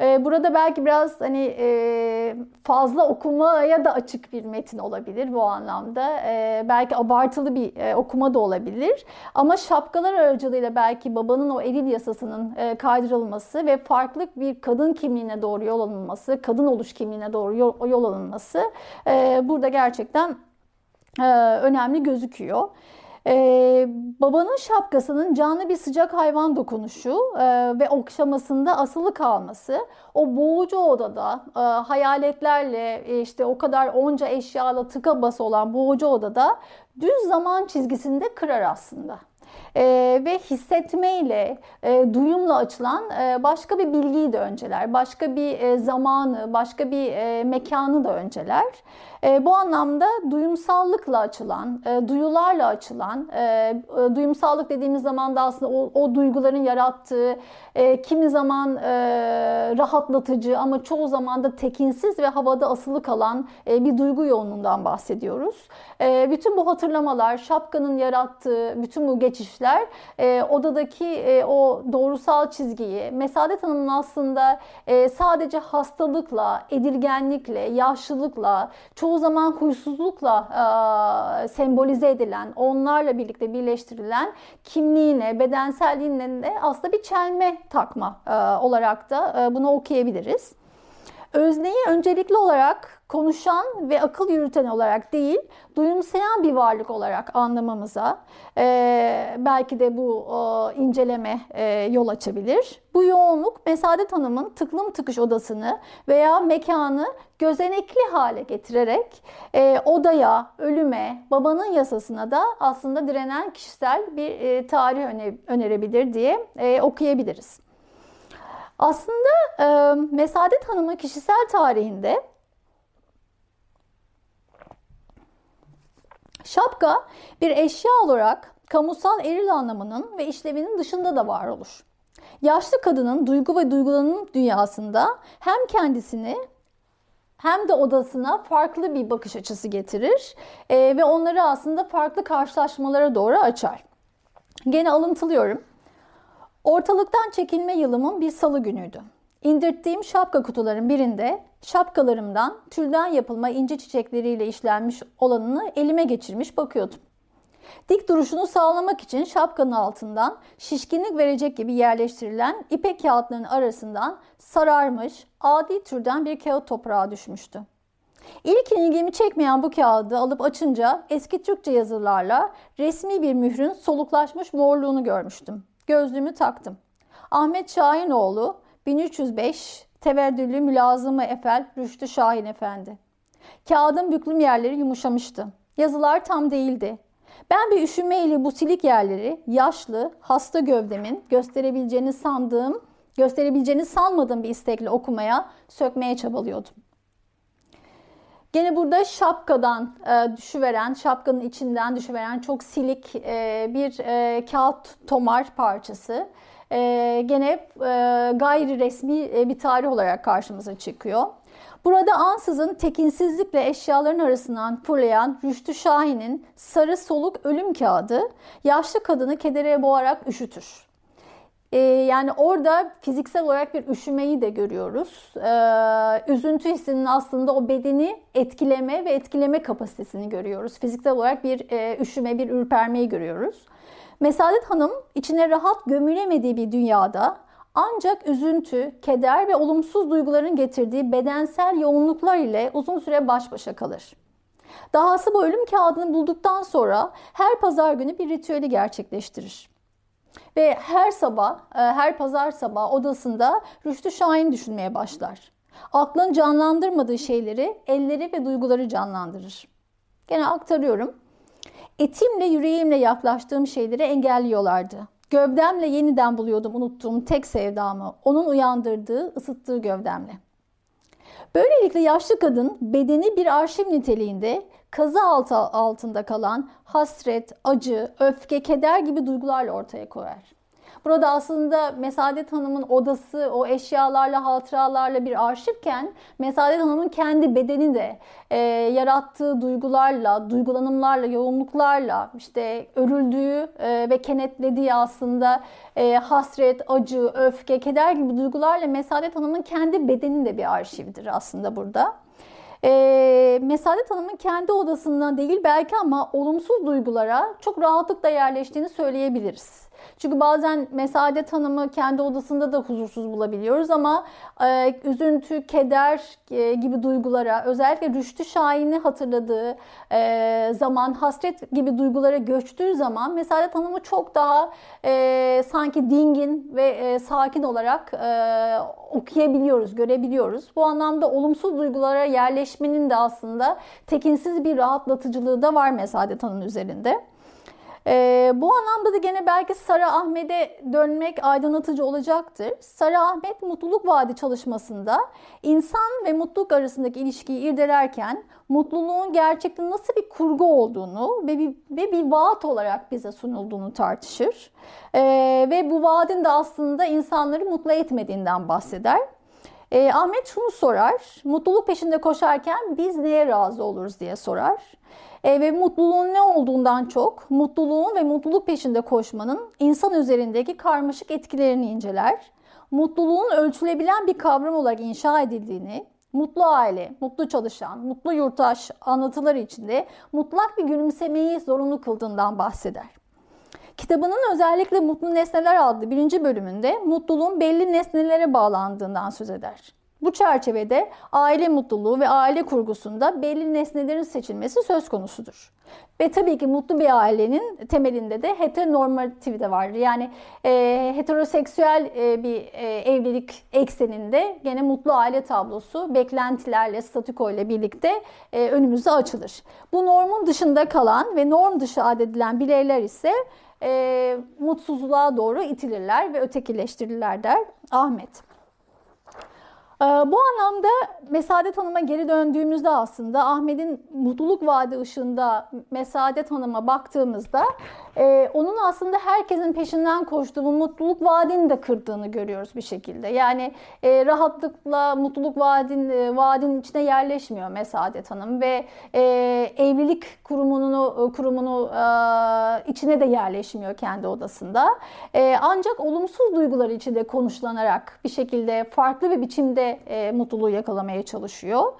Ee, burada belki biraz hani e, fazla okumaya da açık bir metin olabilir bu anlamda. Ee, belki abartılı bir e, okuma da olabilir. Ama şapkalar aracılığıyla belki babanın o eril yasasının e, kaydırılması ve farklı bir kadın kimliğine doğru yol alınması, kadın oluş kimliğine doğru yol alınması burada gerçekten önemli gözüküyor. Ee, babanın şapkasının canlı bir sıcak hayvan dokunuşu e, ve okşamasında asılı kalması, o boğucu odada e, hayaletlerle e, işte o kadar onca eşyala tıka bas olan boğucu odada düz zaman çizgisinde kırar aslında e, ve hissetmeyle, e, duyumla açılan e, başka bir bilgiyi de önceler. Başka bir e, zamanı, başka bir e, mekanı da önceler. E, bu anlamda duyumsallıkla açılan, e, duyularla açılan, e, e, duyumsallık dediğimiz zaman da aslında o, o duyguların yarattığı, e, kimi zaman e, rahatlatıcı ama çoğu zaman da tekinsiz ve havada asılı kalan e, bir duygu yoğunluğundan bahsediyoruz. E, bütün bu hatırlamalar, şapkanın yarattığı bütün bu geçişler e, odadaki e, o doğrusal çizgiyi, Mesadet Hanım'ın aslında e, sadece hastalıkla, edilgenlikle, yaşlılıkla, çoğu zaman huysuzlukla e, sembolize edilen, onlarla birlikte birleştirilen kimliğine, bedenselliğine de aslında bir çelme takma e, olarak da e, bunu okuyabiliriz. Özneyi öncelikli olarak konuşan ve akıl yürüten olarak değil, duyumsayan bir varlık olarak anlamamıza e, belki de bu e, inceleme e, yol açabilir. Bu yoğunluk Mesadet Hanım'ın tıklım tıkış odasını veya mekanı gözenekli hale getirerek e, odaya, ölüme, babanın yasasına da aslında direnen kişisel bir e, tarih öne, önerebilir diye e, okuyabiliriz. Aslında e, Mesadet Hanım'ın kişisel tarihinde şapka bir eşya olarak kamusal eril anlamının ve işlevinin dışında da var olur. Yaşlı kadının duygu ve duygulanım dünyasında hem kendisini hem de odasına farklı bir bakış açısı getirir e, ve onları aslında farklı karşılaşmalara doğru açar. Gene alıntılıyorum. Ortalıktan çekilme yılımın bir salı günüydü. İndirttiğim şapka kutuların birinde şapkalarımdan tülden yapılma ince çiçekleriyle işlenmiş olanını elime geçirmiş bakıyordum. Dik duruşunu sağlamak için şapkanın altından şişkinlik verecek gibi yerleştirilen ipek kağıtlarının arasından sararmış adi türden bir kağıt toprağa düşmüştü. İlk ilgimi çekmeyen bu kağıdı alıp açınca eski Türkçe yazılarla resmi bir mührün soluklaşmış morluğunu görmüştüm. Gözlüğümü taktım. Ahmet Şahinoğlu 1305 Teveddüllü Mülazımı Efel Rüştü Şahin Efendi. Kağıdın büklüm yerleri yumuşamıştı. Yazılar tam değildi. Ben bir üşümeyle bu silik yerleri yaşlı, hasta gövdemin gösterebileceğini sandığım, gösterebileceğini sanmadığım bir istekle okumaya, sökmeye çabalıyordum. Gene burada şapkadan e, düşüveren, şapkanın içinden düşüveren çok silik e, bir e, kağıt tomar parçası. E, gene gayri resmi e, bir tarih olarak karşımıza çıkıyor. Burada ansızın tekinsizlikle eşyaların arasından fırlayan Rüştü Şahin'in sarı soluk ölüm kağıdı yaşlı kadını kedere boğarak üşütür. Ee, yani orada fiziksel olarak bir üşümeyi de görüyoruz. Ee, üzüntü hissinin aslında o bedeni etkileme ve etkileme kapasitesini görüyoruz. Fiziksel olarak bir e, üşüme, bir ürpermeyi görüyoruz. Mesadet Hanım içine rahat gömülemediği bir dünyada ancak üzüntü, keder ve olumsuz duyguların getirdiği bedensel yoğunluklar ile uzun süre baş başa kalır. Dahası bu ölüm kağıdını bulduktan sonra her pazar günü bir ritüeli gerçekleştirir. Ve her sabah, e, her pazar sabah odasında Rüştü Şahin düşünmeye başlar. Aklın canlandırmadığı şeyleri, elleri ve duyguları canlandırır. Gene aktarıyorum. Etimle yüreğimle yaklaştığım şeyleri engelliyorlardı. Gövdemle yeniden buluyordum unuttuğum tek sevdamı, onun uyandırdığı, ısıttığı gövdemle. Böylelikle yaşlı kadın bedeni bir arşiv niteliğinde kazı altı altında kalan hasret, acı, öfke, keder gibi duygularla ortaya koyar. Burada aslında Mesadet Hanım'ın odası o eşyalarla, hatıralarla bir arşivken Mesadet Hanım'ın kendi bedeni de e, yarattığı duygularla, duygulanımlarla, yoğunluklarla işte örüldüğü e, ve kenetlediği aslında e, hasret, acı, öfke, keder gibi duygularla Mesadet Hanım'ın kendi bedeni de bir arşivdir aslında burada. E, Mesadet Hanım'ın kendi odasından değil belki ama olumsuz duygulara çok rahatlıkla yerleştiğini söyleyebiliriz. Çünkü bazen Mesadet Hanım'ı kendi odasında da huzursuz bulabiliyoruz ama e, üzüntü, keder e, gibi duygulara özellikle Rüştü Şahin'i hatırladığı e, zaman hasret gibi duygulara göçtüğü zaman Mesadet Hanım'ı çok daha e, sanki dingin ve e, sakin olarak e, okuyabiliyoruz, görebiliyoruz. Bu anlamda olumsuz duygulara yerleşmenin de aslında tekinsiz bir rahatlatıcılığı da var Mesadet Hanım üzerinde. Ee, bu anlamda da gene belki Sara Ahmet'e dönmek aydınlatıcı olacaktır. Sara Ahmet mutluluk vaadi çalışmasında insan ve mutluluk arasındaki ilişkiyi irdelerken mutluluğun gerçekten nasıl bir kurgu olduğunu ve bir, ve bir vaat olarak bize sunulduğunu tartışır. Ee, ve bu vaadin de aslında insanları mutlu etmediğinden bahseder. E, Ahmet şunu sorar, mutluluk peşinde koşarken biz neye razı oluruz diye sorar. E, ve mutluluğun ne olduğundan çok mutluluğun ve mutluluk peşinde koşmanın insan üzerindeki karmaşık etkilerini inceler. Mutluluğun ölçülebilen bir kavram olarak inşa edildiğini, mutlu aile, mutlu çalışan, mutlu yurttaş anlatıları içinde mutlak bir gülümsemeyi zorunlu kıldığından bahseder. Kitabının özellikle Mutlu Nesneler adlı birinci bölümünde mutluluğun belli nesnelere bağlandığından söz eder. Bu çerçevede aile mutluluğu ve aile kurgusunda belli nesnelerin seçilmesi söz konusudur. Ve tabii ki mutlu bir ailenin temelinde de heteronormativite var. Yani e, heteroseksüel e, bir e, evlilik ekseninde gene mutlu aile tablosu beklentilerle, statiko ile birlikte e, önümüze açılır. Bu normun dışında kalan ve norm dışı adedilen bireyler ise e, mutsuzluğa doğru itilirler ve ötekileştirirler der Ahmet. Ee, bu anlamda Mesadet Hanım'a geri döndüğümüzde aslında Ahmet'in mutluluk vaadi ışığında Mesadet Hanım'a baktığımızda e, onun aslında herkesin peşinden koştuğu bu mutluluk vaadini de kırdığını görüyoruz bir şekilde. Yani e, rahatlıkla mutluluk vaadin, e, vaadinin içine yerleşmiyor Mesadet Hanım ve e, evlilik kurumunu kurumunu e, içine de yerleşmiyor kendi odasında. E, ancak olumsuz duygular içinde konuşlanarak bir şekilde farklı bir biçimde e, mutluluğu yakalamaya çalışıyor.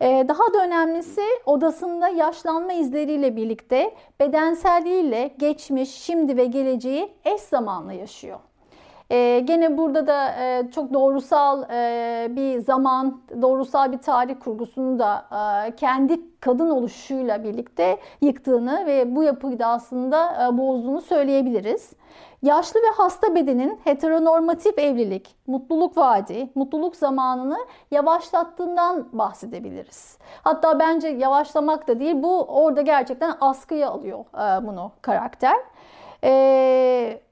E, daha da önemlisi odasında yaşlanma izleriyle birlikte bedenselliğiyle geçmiş, şimdi ve geleceği eş zamanlı yaşıyor. E, gene burada da e, çok doğrusal e, bir zaman, doğrusal bir tarih kurgusunu da e, kendi kadın oluşuyla birlikte yıktığını ve bu yapıyı da aslında e, bozduğunu söyleyebiliriz. Yaşlı ve hasta bedenin heteronormatif evlilik, mutluluk vaadi, mutluluk zamanını yavaşlattığından bahsedebiliriz. Hatta bence yavaşlamak da değil, bu orada gerçekten askıya alıyor e, bunu karakter. Eee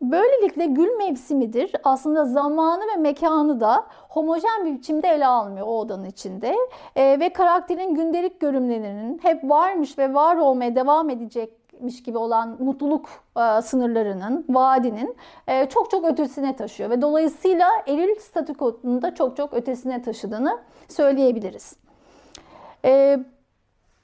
Böylelikle gül mevsimidir. Aslında zamanı ve mekanı da homojen bir biçimde ele almıyor o odanın içinde. E, ve karakterin gündelik görünümlerinin hep varmış ve var olmaya devam edecekmiş gibi olan mutluluk e, sınırlarının, vaadinin e, çok çok ötesine taşıyor. Ve dolayısıyla eril statükonun da çok çok ötesine taşıdığını söyleyebiliriz. E,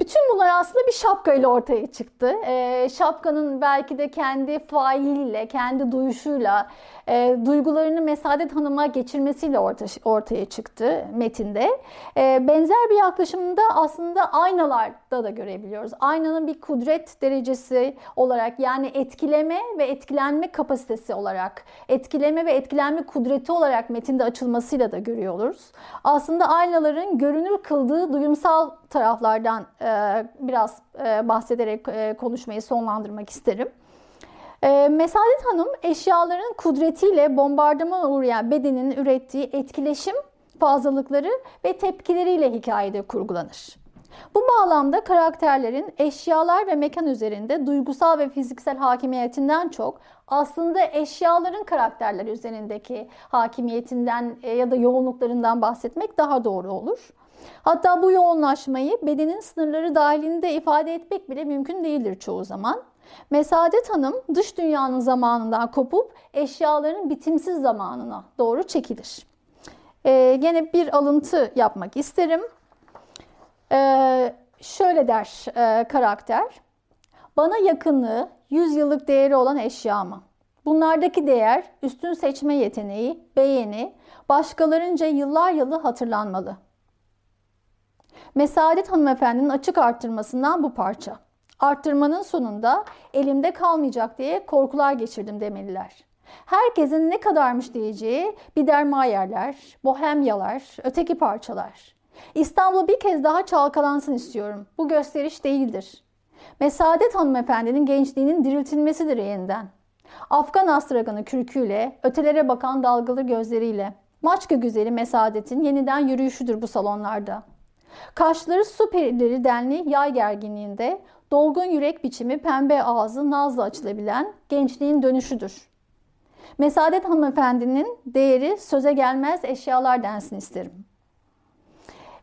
bütün bunlar aslında bir şapka ile ortaya çıktı. E, şapkanın belki de kendi failiyle, kendi duyuşuyla, e, duygularını Mesadet Hanım'a geçirmesiyle orta, ortaya çıktı metinde. E, benzer bir yaklaşımda aslında aynalarda da görebiliyoruz. Aynanın bir kudret derecesi olarak yani etkileme ve etkilenme kapasitesi olarak, etkileme ve etkilenme kudreti olarak metinde açılmasıyla da görüyoruz. Aslında aynaların görünür kıldığı duyumsal taraflardan e, biraz e, bahsederek e, konuşmayı sonlandırmak isterim. E, Mesadet Hanım eşyaların kudretiyle bombardımana uğrayan bedenin ürettiği etkileşim fazlalıkları ve tepkileriyle hikayede kurgulanır. Bu bağlamda karakterlerin eşyalar ve mekan üzerinde duygusal ve fiziksel hakimiyetinden çok aslında eşyaların karakterler üzerindeki hakimiyetinden e, ya da yoğunluklarından bahsetmek daha doğru olur. Hatta bu yoğunlaşmayı bedenin sınırları dahilinde ifade etmek bile mümkün değildir çoğu zaman. Mesadet Hanım dış dünyanın zamanından kopup eşyaların bitimsiz zamanına doğru çekilir. Ee, gene bir alıntı yapmak isterim. Ee, şöyle der e, karakter. Bana yakınlığı 100 yıllık değeri olan eşya mı? Bunlardaki değer üstün seçme yeteneği, beğeni, başkalarınca yıllar yılı hatırlanmalı. Mesadet hanımefendinin açık arttırmasından bu parça. Arttırmanın sonunda elimde kalmayacak diye korkular geçirdim demeliler. Herkesin ne kadarmış diyeceği Biedermeier'ler, Bohemyalar, öteki parçalar. İstanbul bir kez daha çalkalansın istiyorum. Bu gösteriş değildir. Mesadet hanımefendinin gençliğinin diriltilmesidir yeniden. Afgan astraganı kürküyle, ötelere bakan dalgalı gözleriyle. Maçka güzeli Mesadet'in yeniden yürüyüşüdür bu salonlarda. Kaşları su perileri denli yay gerginliğinde, dolgun yürek biçimi pembe ağzı nazla açılabilen gençliğin dönüşüdür. Mesadet hanımefendinin değeri söze gelmez eşyalar densin isterim.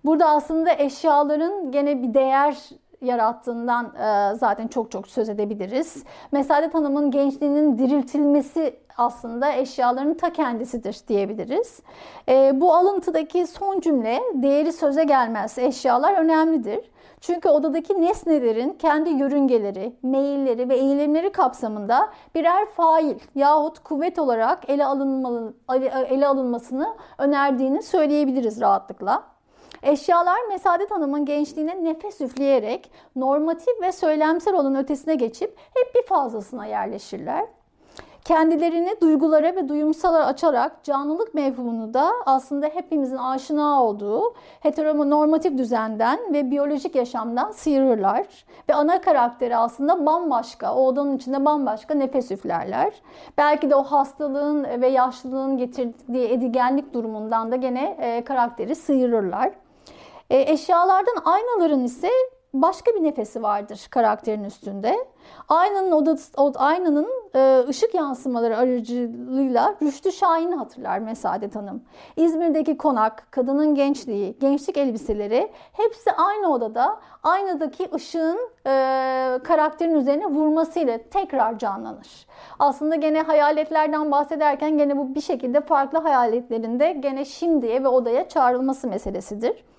Burada aslında eşyaların gene bir değer yarattığından e, zaten çok çok söz edebiliriz. Mesadet Hanım'ın gençliğinin diriltilmesi aslında eşyaların ta kendisidir diyebiliriz. E, bu alıntıdaki son cümle değeri söze gelmez eşyalar önemlidir. Çünkü odadaki nesnelerin kendi yörüngeleri, meyilleri ve eğilimleri kapsamında birer fail yahut kuvvet olarak ele, alınmalı, ele alınmasını önerdiğini söyleyebiliriz rahatlıkla. Eşyalar Mesadet Hanım'ın gençliğine nefes üfleyerek normatif ve söylemsel olan ötesine geçip hep bir fazlasına yerleşirler. Kendilerini duygulara ve duyumsala açarak canlılık mevhumunu da aslında hepimizin aşina olduğu heteronormatif düzenden ve biyolojik yaşamdan sıyırırlar. Ve ana karakteri aslında bambaşka, o odanın içinde bambaşka nefes üflerler. Belki de o hastalığın ve yaşlılığın getirdiği edigenlik durumundan da gene e, karakteri sıyırırlar. E, eşyalardan aynaların ise başka bir nefesi vardır karakterin üstünde. Aynanın odası, aynanın e, ışık yansımaları aracılığıyla Rüştü Şahin'i hatırlar Mesadet Hanım. İzmir'deki konak, kadının gençliği, gençlik elbiseleri hepsi aynı odada aynadaki ışığın e, karakterin üzerine vurmasıyla tekrar canlanır. Aslında gene hayaletlerden bahsederken gene bu bir şekilde farklı hayaletlerinde gene şimdiye ve odaya çağrılması meselesidir.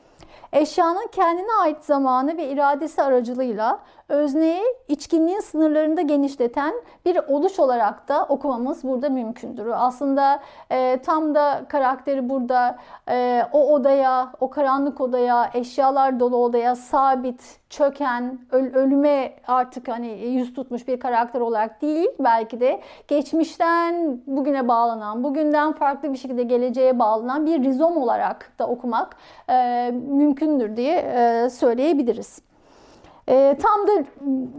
Eşyanın kendine ait zamanı ve iradesi aracılığıyla özneyi içkinliğin sınırlarında genişleten bir oluş olarak da okumamız burada mümkündür. Aslında e, tam da karakteri burada e, o odaya, o karanlık odaya, eşyalar dolu odaya sabit, çöken, öl- ölüme artık hani yüz tutmuş bir karakter olarak değil, belki de geçmişten bugüne bağlanan, bugünden farklı bir şekilde geleceğe bağlanan bir rizom olarak da okumak e, mümkündür diye e, söyleyebiliriz. E, tam da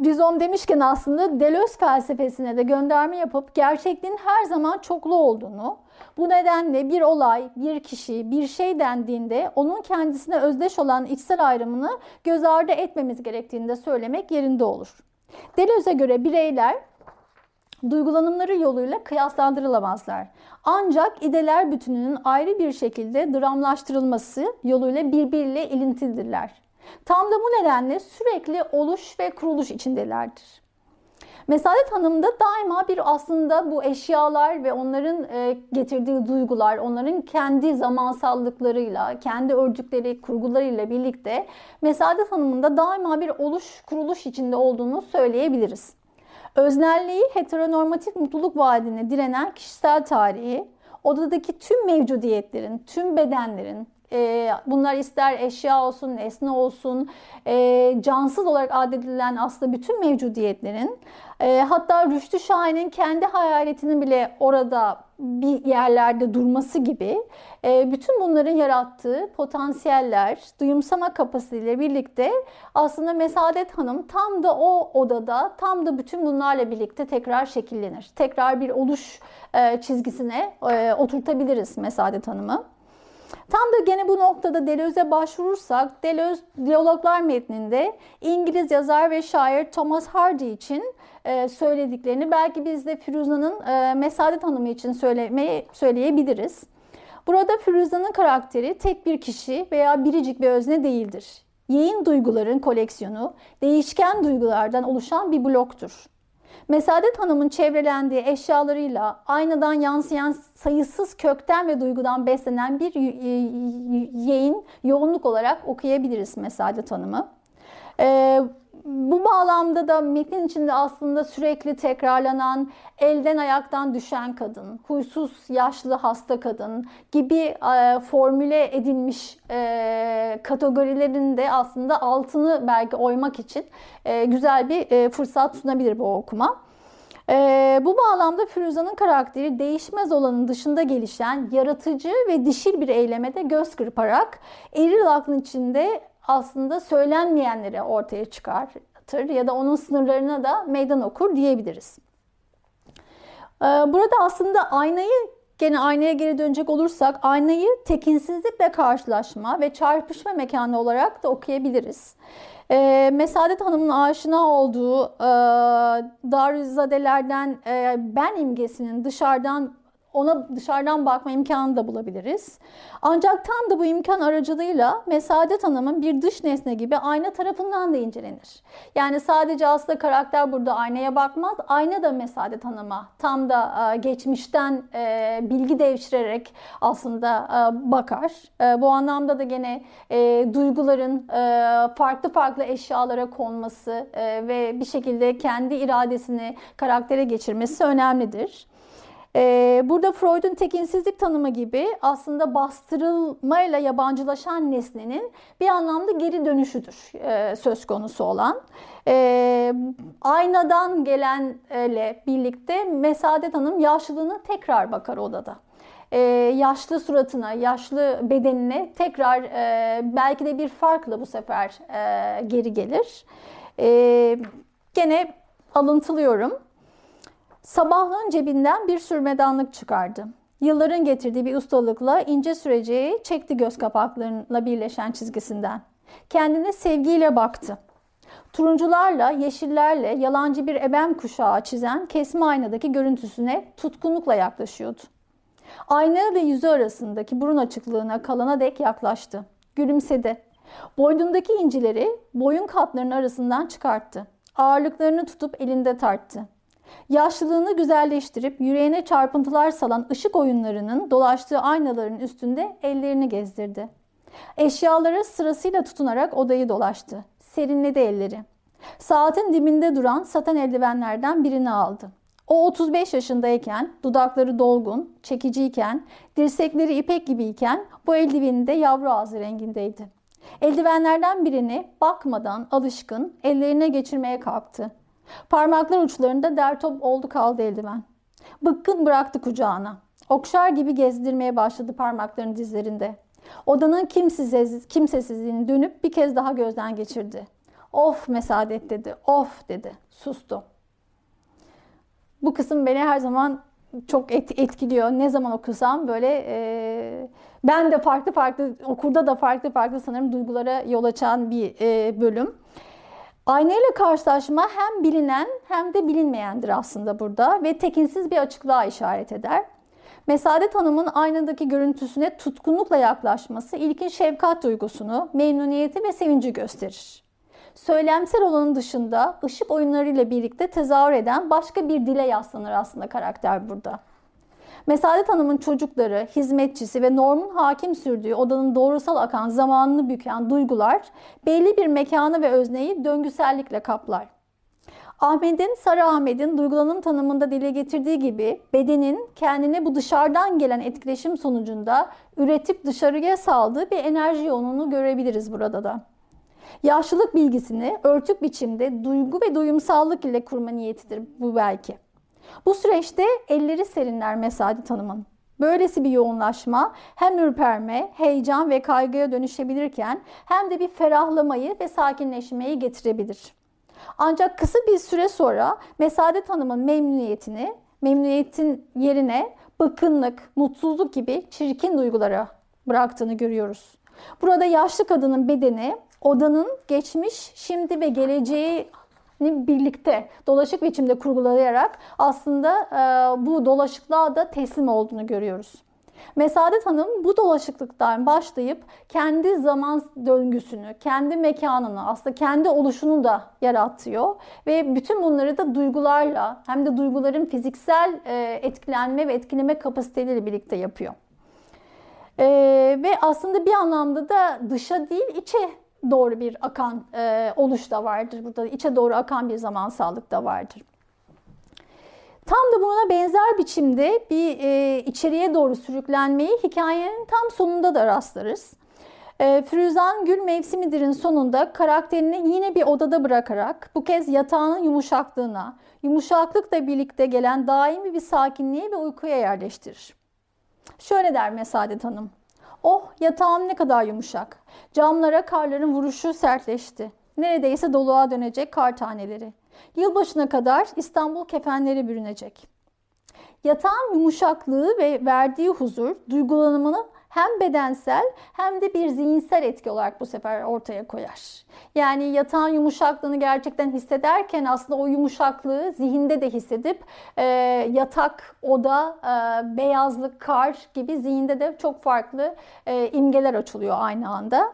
rizom demişken aslında Deleuze felsefesine de gönderme yapıp gerçekliğin her zaman çoklu olduğunu, bu nedenle bir olay, bir kişi, bir şey dendiğinde onun kendisine özdeş olan içsel ayrımını göz ardı etmemiz gerektiğini de söylemek yerinde olur. Deleuze'e göre bireyler duygulanımları yoluyla kıyaslandırılamazlar. Ancak ideler bütününün ayrı bir şekilde dramlaştırılması yoluyla birbiriyle ilintilidirler. Tam da bu nedenle sürekli oluş ve kuruluş içindelerdir. Mesadet Hanım'da daima bir aslında bu eşyalar ve onların e, getirdiği duygular, onların kendi zamansallıklarıyla, kendi ördükleri kurgularıyla birlikte Mesadet Hanım'ın da daima bir oluş, kuruluş içinde olduğunu söyleyebiliriz. Öznelliği heteronormatif mutluluk vaadine direnen kişisel tarihi, odadaki tüm mevcudiyetlerin, tüm bedenlerin, e, bunlar ister eşya olsun, nesne olsun, e, cansız olarak adedilen aslında bütün mevcudiyetlerin e, hatta Rüştü Şahin'in kendi hayaletinin bile orada bir yerlerde durması gibi e, bütün bunların yarattığı potansiyeller, duyumsama kapasiteyle birlikte aslında Mesadet Hanım tam da o odada, tam da bütün bunlarla birlikte tekrar şekillenir. Tekrar bir oluş e, çizgisine e, oturtabiliriz Mesadet Hanım'ı. Tam da gene bu noktada Deleuze'e başvurursak Deleuze diyaloglar metninde İngiliz yazar ve şair Thomas Hardy için e, söylediklerini belki biz de Firuza'nın e, Mesadet Hanımı için söylemeyi söyleyebiliriz. Burada Firuza'nın karakteri tek bir kişi veya biricik bir özne değildir. Yeğin duyguların koleksiyonu değişken duygulardan oluşan bir bloktur. Mesadet Hanım'ın çevrelendiği eşyalarıyla aynadan yansıyan sayısız kökten ve duygudan beslenen bir yeğin yoğunluk olarak okuyabiliriz Mesadet Hanım'ı. Ee, bu bağlamda da metnin içinde aslında sürekli tekrarlanan elden ayaktan düşen kadın, huysuz yaşlı hasta kadın gibi e, formüle edilmiş e, kategorilerin de aslında altını belki oymak için e, güzel bir e, fırsat sunabilir bu okuma. Ee, bu bağlamda Firuza'nın karakteri değişmez olanın dışında gelişen yaratıcı ve dişil bir eylemede göz kırparak eril aklın içinde aslında söylenmeyenleri ortaya çıkartır ya da onun sınırlarına da meydan okur diyebiliriz. Ee, burada aslında aynayı gene aynaya geri dönecek olursak aynayı tekinsizlikle karşılaşma ve çarpışma mekanı olarak da okuyabiliriz. E, Mesadet Hanım'ın aşina olduğu e, Darüzadelerden e, ben imgesinin dışarıdan ona dışarıdan bakma imkanı da bulabiliriz. Ancak tam da bu imkan aracılığıyla Mesadet Hanım'ın bir dış nesne gibi ayna tarafından da incelenir. Yani sadece aslında karakter burada aynaya bakmaz, ayna da Mesadet Hanım'a tam da e, geçmişten e, bilgi devşirerek aslında e, bakar. Bu anlamda da gene duyguların farklı farklı eşyalara konması ve bir şekilde kendi iradesini karaktere geçirmesi önemlidir. Ee, burada Freud'un tekinsizlik tanımı gibi aslında bastırılmayla yabancılaşan nesnenin bir anlamda geri dönüşüdür e, söz konusu olan. E, aynadan gelenle birlikte Mesadet Hanım yaşlılığına tekrar bakar odada. Ee, yaşlı suratına, yaşlı bedenine tekrar e, belki de bir farkla bu sefer e, geri gelir. Gene alıntılıyorum. Sabahlığın cebinden bir sürmedanlık çıkardı. Yılların getirdiği bir ustalıkla ince süreceği çekti göz kapaklarıyla birleşen çizgisinden. Kendine sevgiyle baktı. Turuncularla, yeşillerle yalancı bir ebem kuşağı çizen kesme aynadaki görüntüsüne tutkunlukla yaklaşıyordu. Ayna ve yüzü arasındaki burun açıklığına kalana dek yaklaştı. Gülümsedi. Boynundaki incileri boyun katlarının arasından çıkarttı. Ağırlıklarını tutup elinde tarttı. Yaşlılığını güzelleştirip yüreğine çarpıntılar salan ışık oyunlarının dolaştığı aynaların üstünde ellerini gezdirdi. Eşyaları sırasıyla tutunarak odayı dolaştı. Serinledi elleri. Saatin dibinde duran saten eldivenlerden birini aldı. O 35 yaşındayken, dudakları dolgun, çekiciyken, dirsekleri ipek gibiyken bu eldiveni de yavru ağzı rengindeydi. Eldivenlerden birini bakmadan alışkın ellerine geçirmeye kalktı. Parmaklar uçlarında dertop oldu kaldı eldiven. Bıkkın bıraktı kucağına. Okşar gibi gezdirmeye başladı parmaklarını dizlerinde. Odanın kimsesiz, kimsesizliğini dönüp bir kez daha gözden geçirdi. Of mesadet dedi, of dedi. Sustu. Bu kısım beni her zaman çok et, etkiliyor. Ne zaman okusam böyle e, ben de farklı farklı okurda da farklı farklı sanırım duygulara yol açan bir e, bölüm. Aynayla karşılaşma hem bilinen hem de bilinmeyendir aslında burada ve tekinsiz bir açıklığa işaret eder. Mesadet Hanım'ın aynadaki görüntüsüne tutkunlukla yaklaşması ilkin şefkat duygusunu, memnuniyeti ve sevinci gösterir. Söylemsel olanın dışında ışık oyunlarıyla birlikte tezahür eden başka bir dile yaslanır aslında karakter burada. Mesadet Hanım'ın çocukları, hizmetçisi ve Norm'un hakim sürdüğü odanın doğrusal akan zamanını büken duygular belli bir mekanı ve özneyi döngüsellikle kaplar. Ahmet'in, Sarı Ahmet'in duygulanım tanımında dile getirdiği gibi bedenin kendine bu dışarıdan gelen etkileşim sonucunda üretip dışarıya saldığı bir enerji yoğunluğunu görebiliriz burada da. Yaşlılık bilgisini örtük biçimde duygu ve duyumsallık ile kurma niyetidir bu belki. Bu süreçte elleri serinler Mesadi Hanım'ın. Böylesi bir yoğunlaşma hem ürperme, heyecan ve kaygıya dönüşebilirken hem de bir ferahlamayı ve sakinleşmeyi getirebilir. Ancak kısa bir süre sonra Mesadet Hanım'ın memnuniyetini, memnuniyetin yerine bıkkınlık, mutsuzluk gibi çirkin duygulara bıraktığını görüyoruz. Burada yaşlı kadının bedeni odanın geçmiş, şimdi ve geleceği birlikte dolaşık biçimde kurgulayarak aslında e, bu dolaşıklığa da teslim olduğunu görüyoruz. Mesadet Hanım bu dolaşıklıktan başlayıp kendi zaman döngüsünü, kendi mekanını, aslında kendi oluşunu da yaratıyor. Ve bütün bunları da duygularla hem de duyguların fiziksel e, etkilenme ve etkileme kapasiteleriyle birlikte yapıyor. E, ve aslında bir anlamda da dışa değil içe doğru bir akan e, oluş da vardır. Burada içe doğru akan bir zamansallık da vardır. Tam da buna benzer biçimde bir e, içeriye doğru sürüklenmeyi hikayenin tam sonunda da rastlarız. E, Firuzan Gül Mevsimidir'in sonunda karakterini yine bir odada bırakarak bu kez yatağının yumuşaklığına, yumuşaklıkla birlikte gelen daimi bir sakinliğe ve uykuya yerleştirir. Şöyle der Mesadet Hanım. Oh yatağım ne kadar yumuşak. Camlara karların vuruşu sertleşti. Neredeyse doluğa dönecek kar taneleri. Yılbaşına kadar İstanbul kefenleri bürünecek. Yatağın yumuşaklığı ve verdiği huzur duygulanımını hem bedensel hem de bir zihinsel etki olarak bu sefer ortaya koyar. Yani yatağın yumuşaklığını gerçekten hissederken aslında o yumuşaklığı zihinde de hissedip e, yatak, oda, e, beyazlık, kar gibi zihinde de çok farklı e, imgeler açılıyor aynı anda.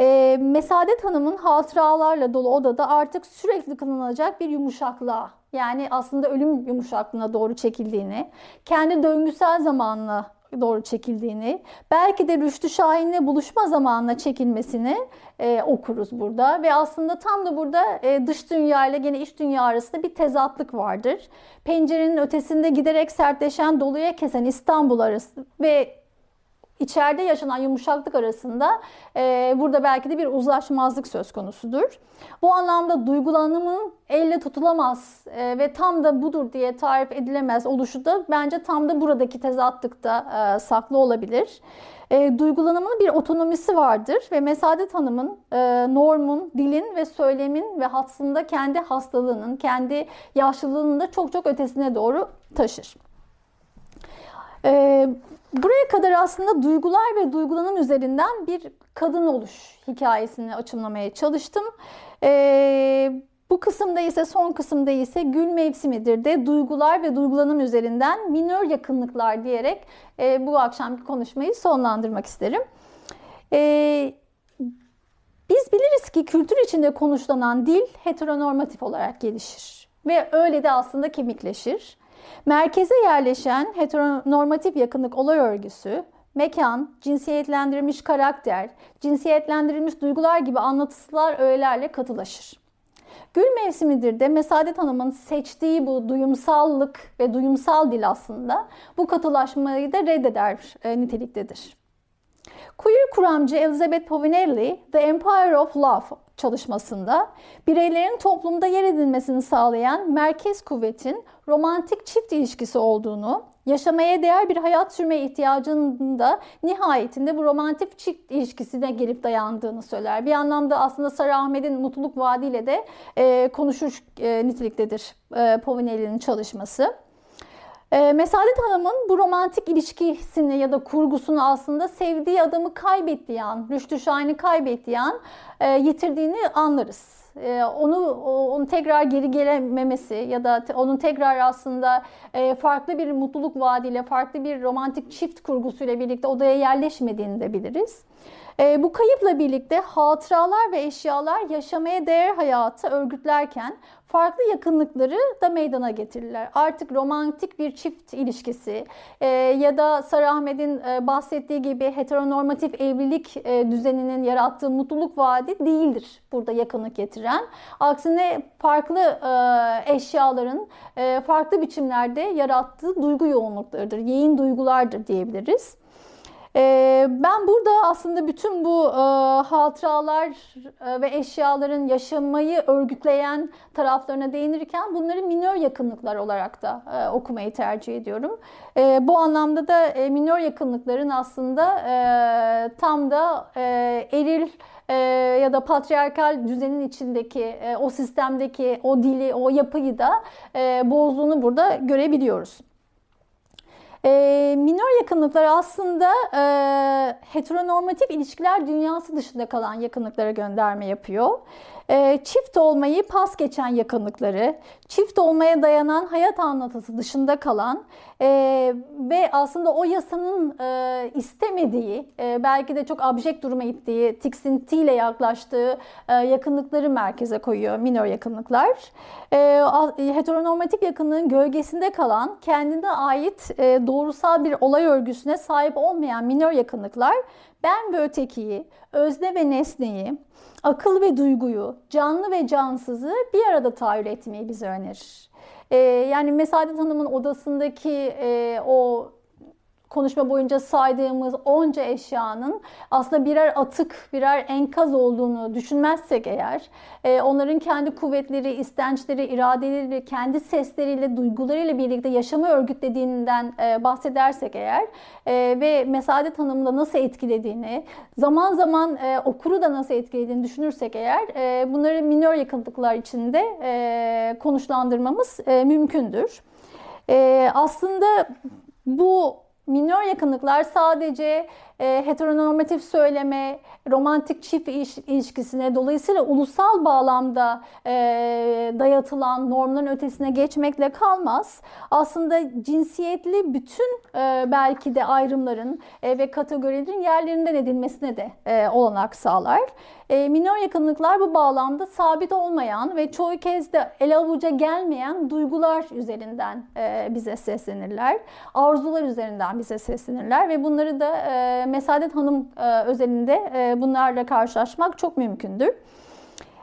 E, Mesadet Hanım'ın hatıralarla dolu odada artık sürekli kılınacak bir yumuşaklığa yani aslında ölüm yumuşaklığına doğru çekildiğini, kendi döngüsel zamanla doğru çekildiğini, belki de Rüştü Şahin'le buluşma zamanına çekilmesini e, okuruz burada. Ve aslında tam da burada e, dış dünya ile gene iç dünya arasında bir tezatlık vardır. Pencerenin ötesinde giderek sertleşen, doluya kesen İstanbul arası ve içeride yaşanan yumuşaklık arasında e, burada belki de bir uzlaşmazlık söz konusudur. Bu anlamda duygulanımın elle tutulamaz e, ve tam da budur diye tarif edilemez oluşu da bence tam da buradaki tezatlıkta e, saklı olabilir. E, duygulanımın bir otonomisi vardır ve Mesadet Hanım'ın e, normun, dilin ve söylemin ve aslında kendi hastalığının, kendi yaşlılığının da çok çok ötesine doğru taşır. E, Buraya kadar aslında duygular ve duygulanım üzerinden bir kadın oluş hikayesini açımlamaya çalıştım. Ee, bu kısımda ise son kısımda ise gül mevsimidir de duygular ve duygulanım üzerinden minör yakınlıklar diyerek e, bu akşamki konuşmayı sonlandırmak isterim. E, biz biliriz ki kültür içinde konuşulan dil heteronormatif olarak gelişir ve öyle de aslında kemikleşir. Merkeze yerleşen heteronormatif yakınlık olay örgüsü, mekan, cinsiyetlendirilmiş karakter, cinsiyetlendirilmiş duygular gibi anlatısılar öğelerle katılaşır. Gül mevsimidir de Mesadet Hanım'ın seçtiği bu duyumsallık ve duyumsal dil aslında bu katılaşmayı da reddeder e, niteliktedir. Queer kuramcı Elizabeth Povinelli, The Empire of Love çalışmasında bireylerin toplumda yer edilmesini sağlayan merkez kuvvetin romantik çift ilişkisi olduğunu, yaşamaya değer bir hayat sürme ihtiyacının da nihayetinde bu romantik çift ilişkisine gelip dayandığını söyler. Bir anlamda aslında Sarı Ahmet'in Mutluluk Vaadi ile de e, konuşur e, niteliktedir e, Povinelli'nin çalışması. E, Mesadet Hanım'ın bu romantik ilişkisini ya da kurgusunu aslında sevdiği adamı kaybettiği an, Rüştü Şahin'i kaybettiği an e, yitirdiğini anlarız. E, onu onu tekrar geri gelememesi ya da onun tekrar aslında e, farklı bir mutluluk vaadiyle, farklı bir romantik çift kurgusuyla birlikte odaya yerleşmediğini de biliriz. E, bu kayıpla birlikte hatıralar ve eşyalar yaşamaya değer hayatı örgütlerken farklı yakınlıkları da meydana getirirler. Artık romantik bir çift ilişkisi e, ya da Sarı Ahmet'in e, bahsettiği gibi heteronormatif evlilik e, düzeninin yarattığı mutluluk vaadi değildir burada yakınlık getiren. Aksine farklı e, eşyaların e, farklı biçimlerde yarattığı duygu yoğunluklarıdır, yeğin duygulardır diyebiliriz. Ee, ben burada aslında bütün bu e, hatıralar e, ve eşyaların yaşamayı örgütleyen taraflarına değinirken bunları minör yakınlıklar olarak da e, okumayı tercih ediyorum. Bu anlamda da minör yakınlıkların aslında tam da eril ya da patriarkal düzenin içindeki o sistemdeki o dili, o yapıyı da bozduğunu burada görebiliyoruz. E, minor yakınlıklar aslında e, heteronormatif ilişkiler dünyası dışında kalan yakınlıklara gönderme yapıyor. E, çift olmayı pas geçen yakınlıkları, çift olmaya dayanan hayat anlatısı dışında kalan e, ve aslında o yasanın e, istemediği, e, belki de çok abjekt duruma ittiği, tiksintiyle yaklaştığı e, yakınlıkları merkeze koyuyor minor yakınlıklar. E, heteronormatif yakınlığın gölgesinde kalan, kendine ait e, doğrusal bir olay örgüsüne sahip olmayan minor yakınlıklar ben ve ötekiyi, özne ve nesneyi, akıl ve duyguyu, canlı ve cansızı bir arada tahayyül etmeyi bize önerir. Ee, yani Mesadet Hanım'ın odasındaki e, o konuşma boyunca saydığımız onca eşyanın aslında birer atık, birer enkaz olduğunu düşünmezsek eğer, e, onların kendi kuvvetleri, istençleri, iradeleri, kendi sesleriyle, duygularıyla birlikte yaşamı örgütlediğinden e, bahsedersek eğer e, ve Mesadet Hanım'ı nasıl etkilediğini, zaman zaman okuru da nasıl etkilediğini düşünürsek eğer bunları minör yakınlıklar içinde konuşlandırmamız mümkündür. Aslında bu minor yakınlıklar sadece e, heteronormatif söyleme, romantik çift ilişkisine dolayısıyla ulusal bağlamda e, dayatılan normların ötesine geçmekle kalmaz. Aslında cinsiyetli bütün e, belki de ayrımların e, ve kategorilerin yerlerinden edilmesine de e, olanak sağlar. E, minor yakınlıklar bu bağlamda sabit olmayan ve çoğu kez de ele avuca gelmeyen duygular üzerinden e, bize seslenirler. Arzular üzerinden bize seslenirler ve bunları da e, Mesadet Hanım e, özelinde e, bunlarla karşılaşmak çok mümkündür.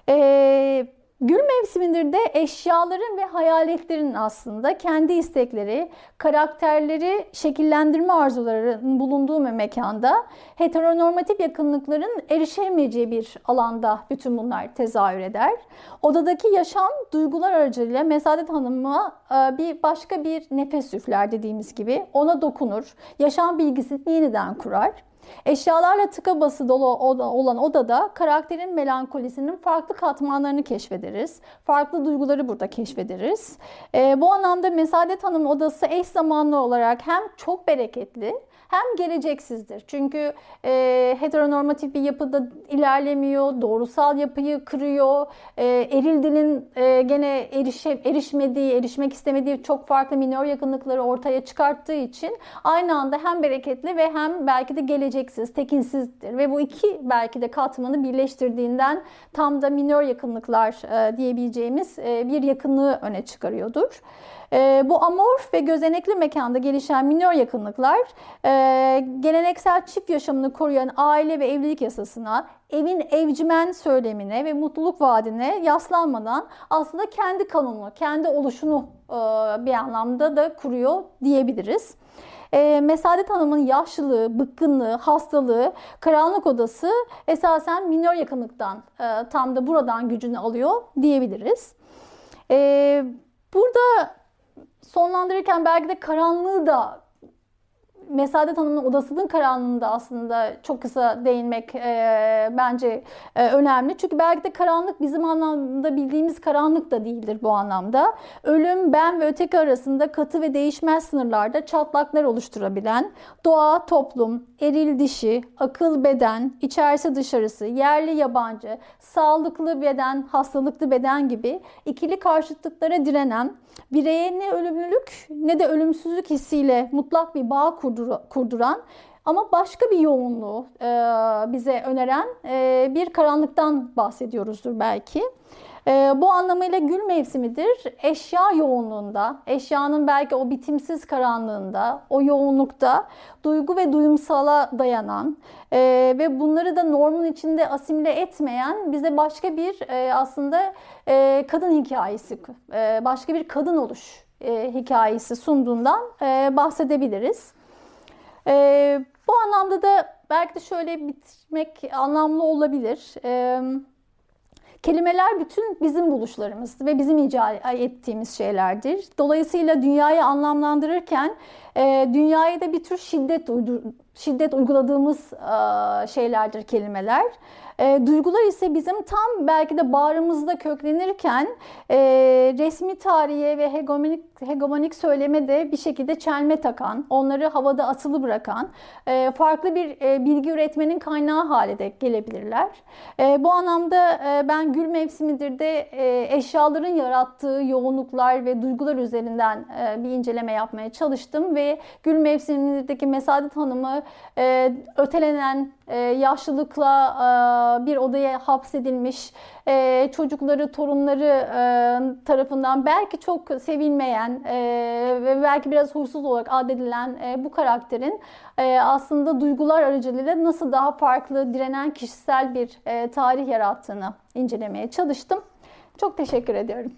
E, Gül mevsimindir de eşyaların ve hayaletlerin aslında kendi istekleri, karakterleri şekillendirme arzularının bulunduğu bir mekanda heteronormatif yakınlıkların erişemeyeceği bir alanda bütün bunlar tezahür eder. Odadaki yaşam duygular aracılığıyla Mesadet Hanım'a e, bir başka bir nefes üfler dediğimiz gibi ona dokunur, yaşam bilgisini yeniden kurar. Eşyalarla tıka bası dolu olan odada karakterin melankolisinin farklı katmanlarını keşfederiz. Farklı duyguları burada keşfederiz. E, bu anlamda Mesadet Hanım odası eş zamanlı olarak hem çok bereketli hem geleceksizdir. Çünkü e, heteronormatif bir yapıda ilerlemiyor, doğrusal yapıyı kırıyor. E, eril dilin e, gene erişe, erişmediği, erişmek istemediği çok farklı minor yakınlıkları ortaya çıkarttığı için aynı anda hem bereketli ve hem belki de geleceksiz, tekinsizdir. Ve bu iki belki de katmanı birleştirdiğinden tam da minor yakınlıklar e, diyebileceğimiz e, bir yakınlığı öne çıkarıyordur. E, bu amorf ve gözenekli mekanda gelişen minor yakınlıklar e, geleneksel çift yaşamını koruyan aile ve evlilik yasasına, evin evcimen söylemine ve mutluluk vaadine yaslanmadan aslında kendi kanunu, kendi oluşunu e, bir anlamda da kuruyor diyebiliriz. E, Mesadet Hanım'ın yaşlılığı, bıkkınlığı, hastalığı, karanlık odası esasen minor yakınlıktan e, tam da buradan gücünü alıyor diyebiliriz. E, burada sonlandırırken belki de karanlığı da Mesadet Hanım'ın odasının karanlığında aslında çok kısa değinmek e, bence e, önemli. Çünkü belki de karanlık bizim anlamda bildiğimiz karanlık da değildir bu anlamda. Ölüm, ben ve öteki arasında katı ve değişmez sınırlarda çatlaklar oluşturabilen, doğa, toplum, eril dişi, akıl beden, içerisi dışarısı, yerli yabancı, sağlıklı beden, hastalıklı beden gibi ikili karşıtlıklara direnen, bireye ne ölümlülük ne de ölümsüzlük hissiyle mutlak bir bağ kurduran ama başka bir yoğunluğu e, bize öneren e, bir karanlıktan bahsediyoruzdur belki. E, bu anlamıyla gül mevsimidir. Eşya yoğunluğunda, eşyanın belki o bitimsiz karanlığında, o yoğunlukta duygu ve duyumsala dayanan e, ve bunları da normun içinde asimile etmeyen bize başka bir e, aslında e, kadın hikayesi, e, başka bir kadın oluş e, hikayesi sunduğundan e, bahsedebiliriz. E, bu anlamda da belki de şöyle bitmek anlamlı olabilir. E, Kelimeler bütün bizim buluşlarımız ve bizim icat ettiğimiz şeylerdir. Dolayısıyla dünyayı anlamlandırırken e, dünyaya da bir tür şiddet şiddet uyguladığımız e, şeylerdir kelimeler. E, duygular ise bizim tam belki de bağrımızda köklenirken e, resmi tarihe ve hegemonik, hegemonik söyleme de bir şekilde çelme takan, onları havada asılı bırakan, e, farklı bir e, bilgi üretmenin kaynağı hale de gelebilirler. E, bu anlamda e, ben Gül Mevsimidir de e, eşyaların yarattığı yoğunluklar ve duygular üzerinden e, bir inceleme yapmaya çalıştım ve Gül Mevsimidir'deki Mesadet Hanım'ı e, ötelenen yaşlılıkla e, bir odaya hapsedilmiş e, çocukları, torunları tarafından belki çok sevilmeyen ve belki biraz huysuz olarak adedilen bu karakterin aslında duygular aracılığıyla nasıl daha farklı, direnen kişisel bir tarih yarattığını incelemeye çalıştım. Çok teşekkür ediyorum.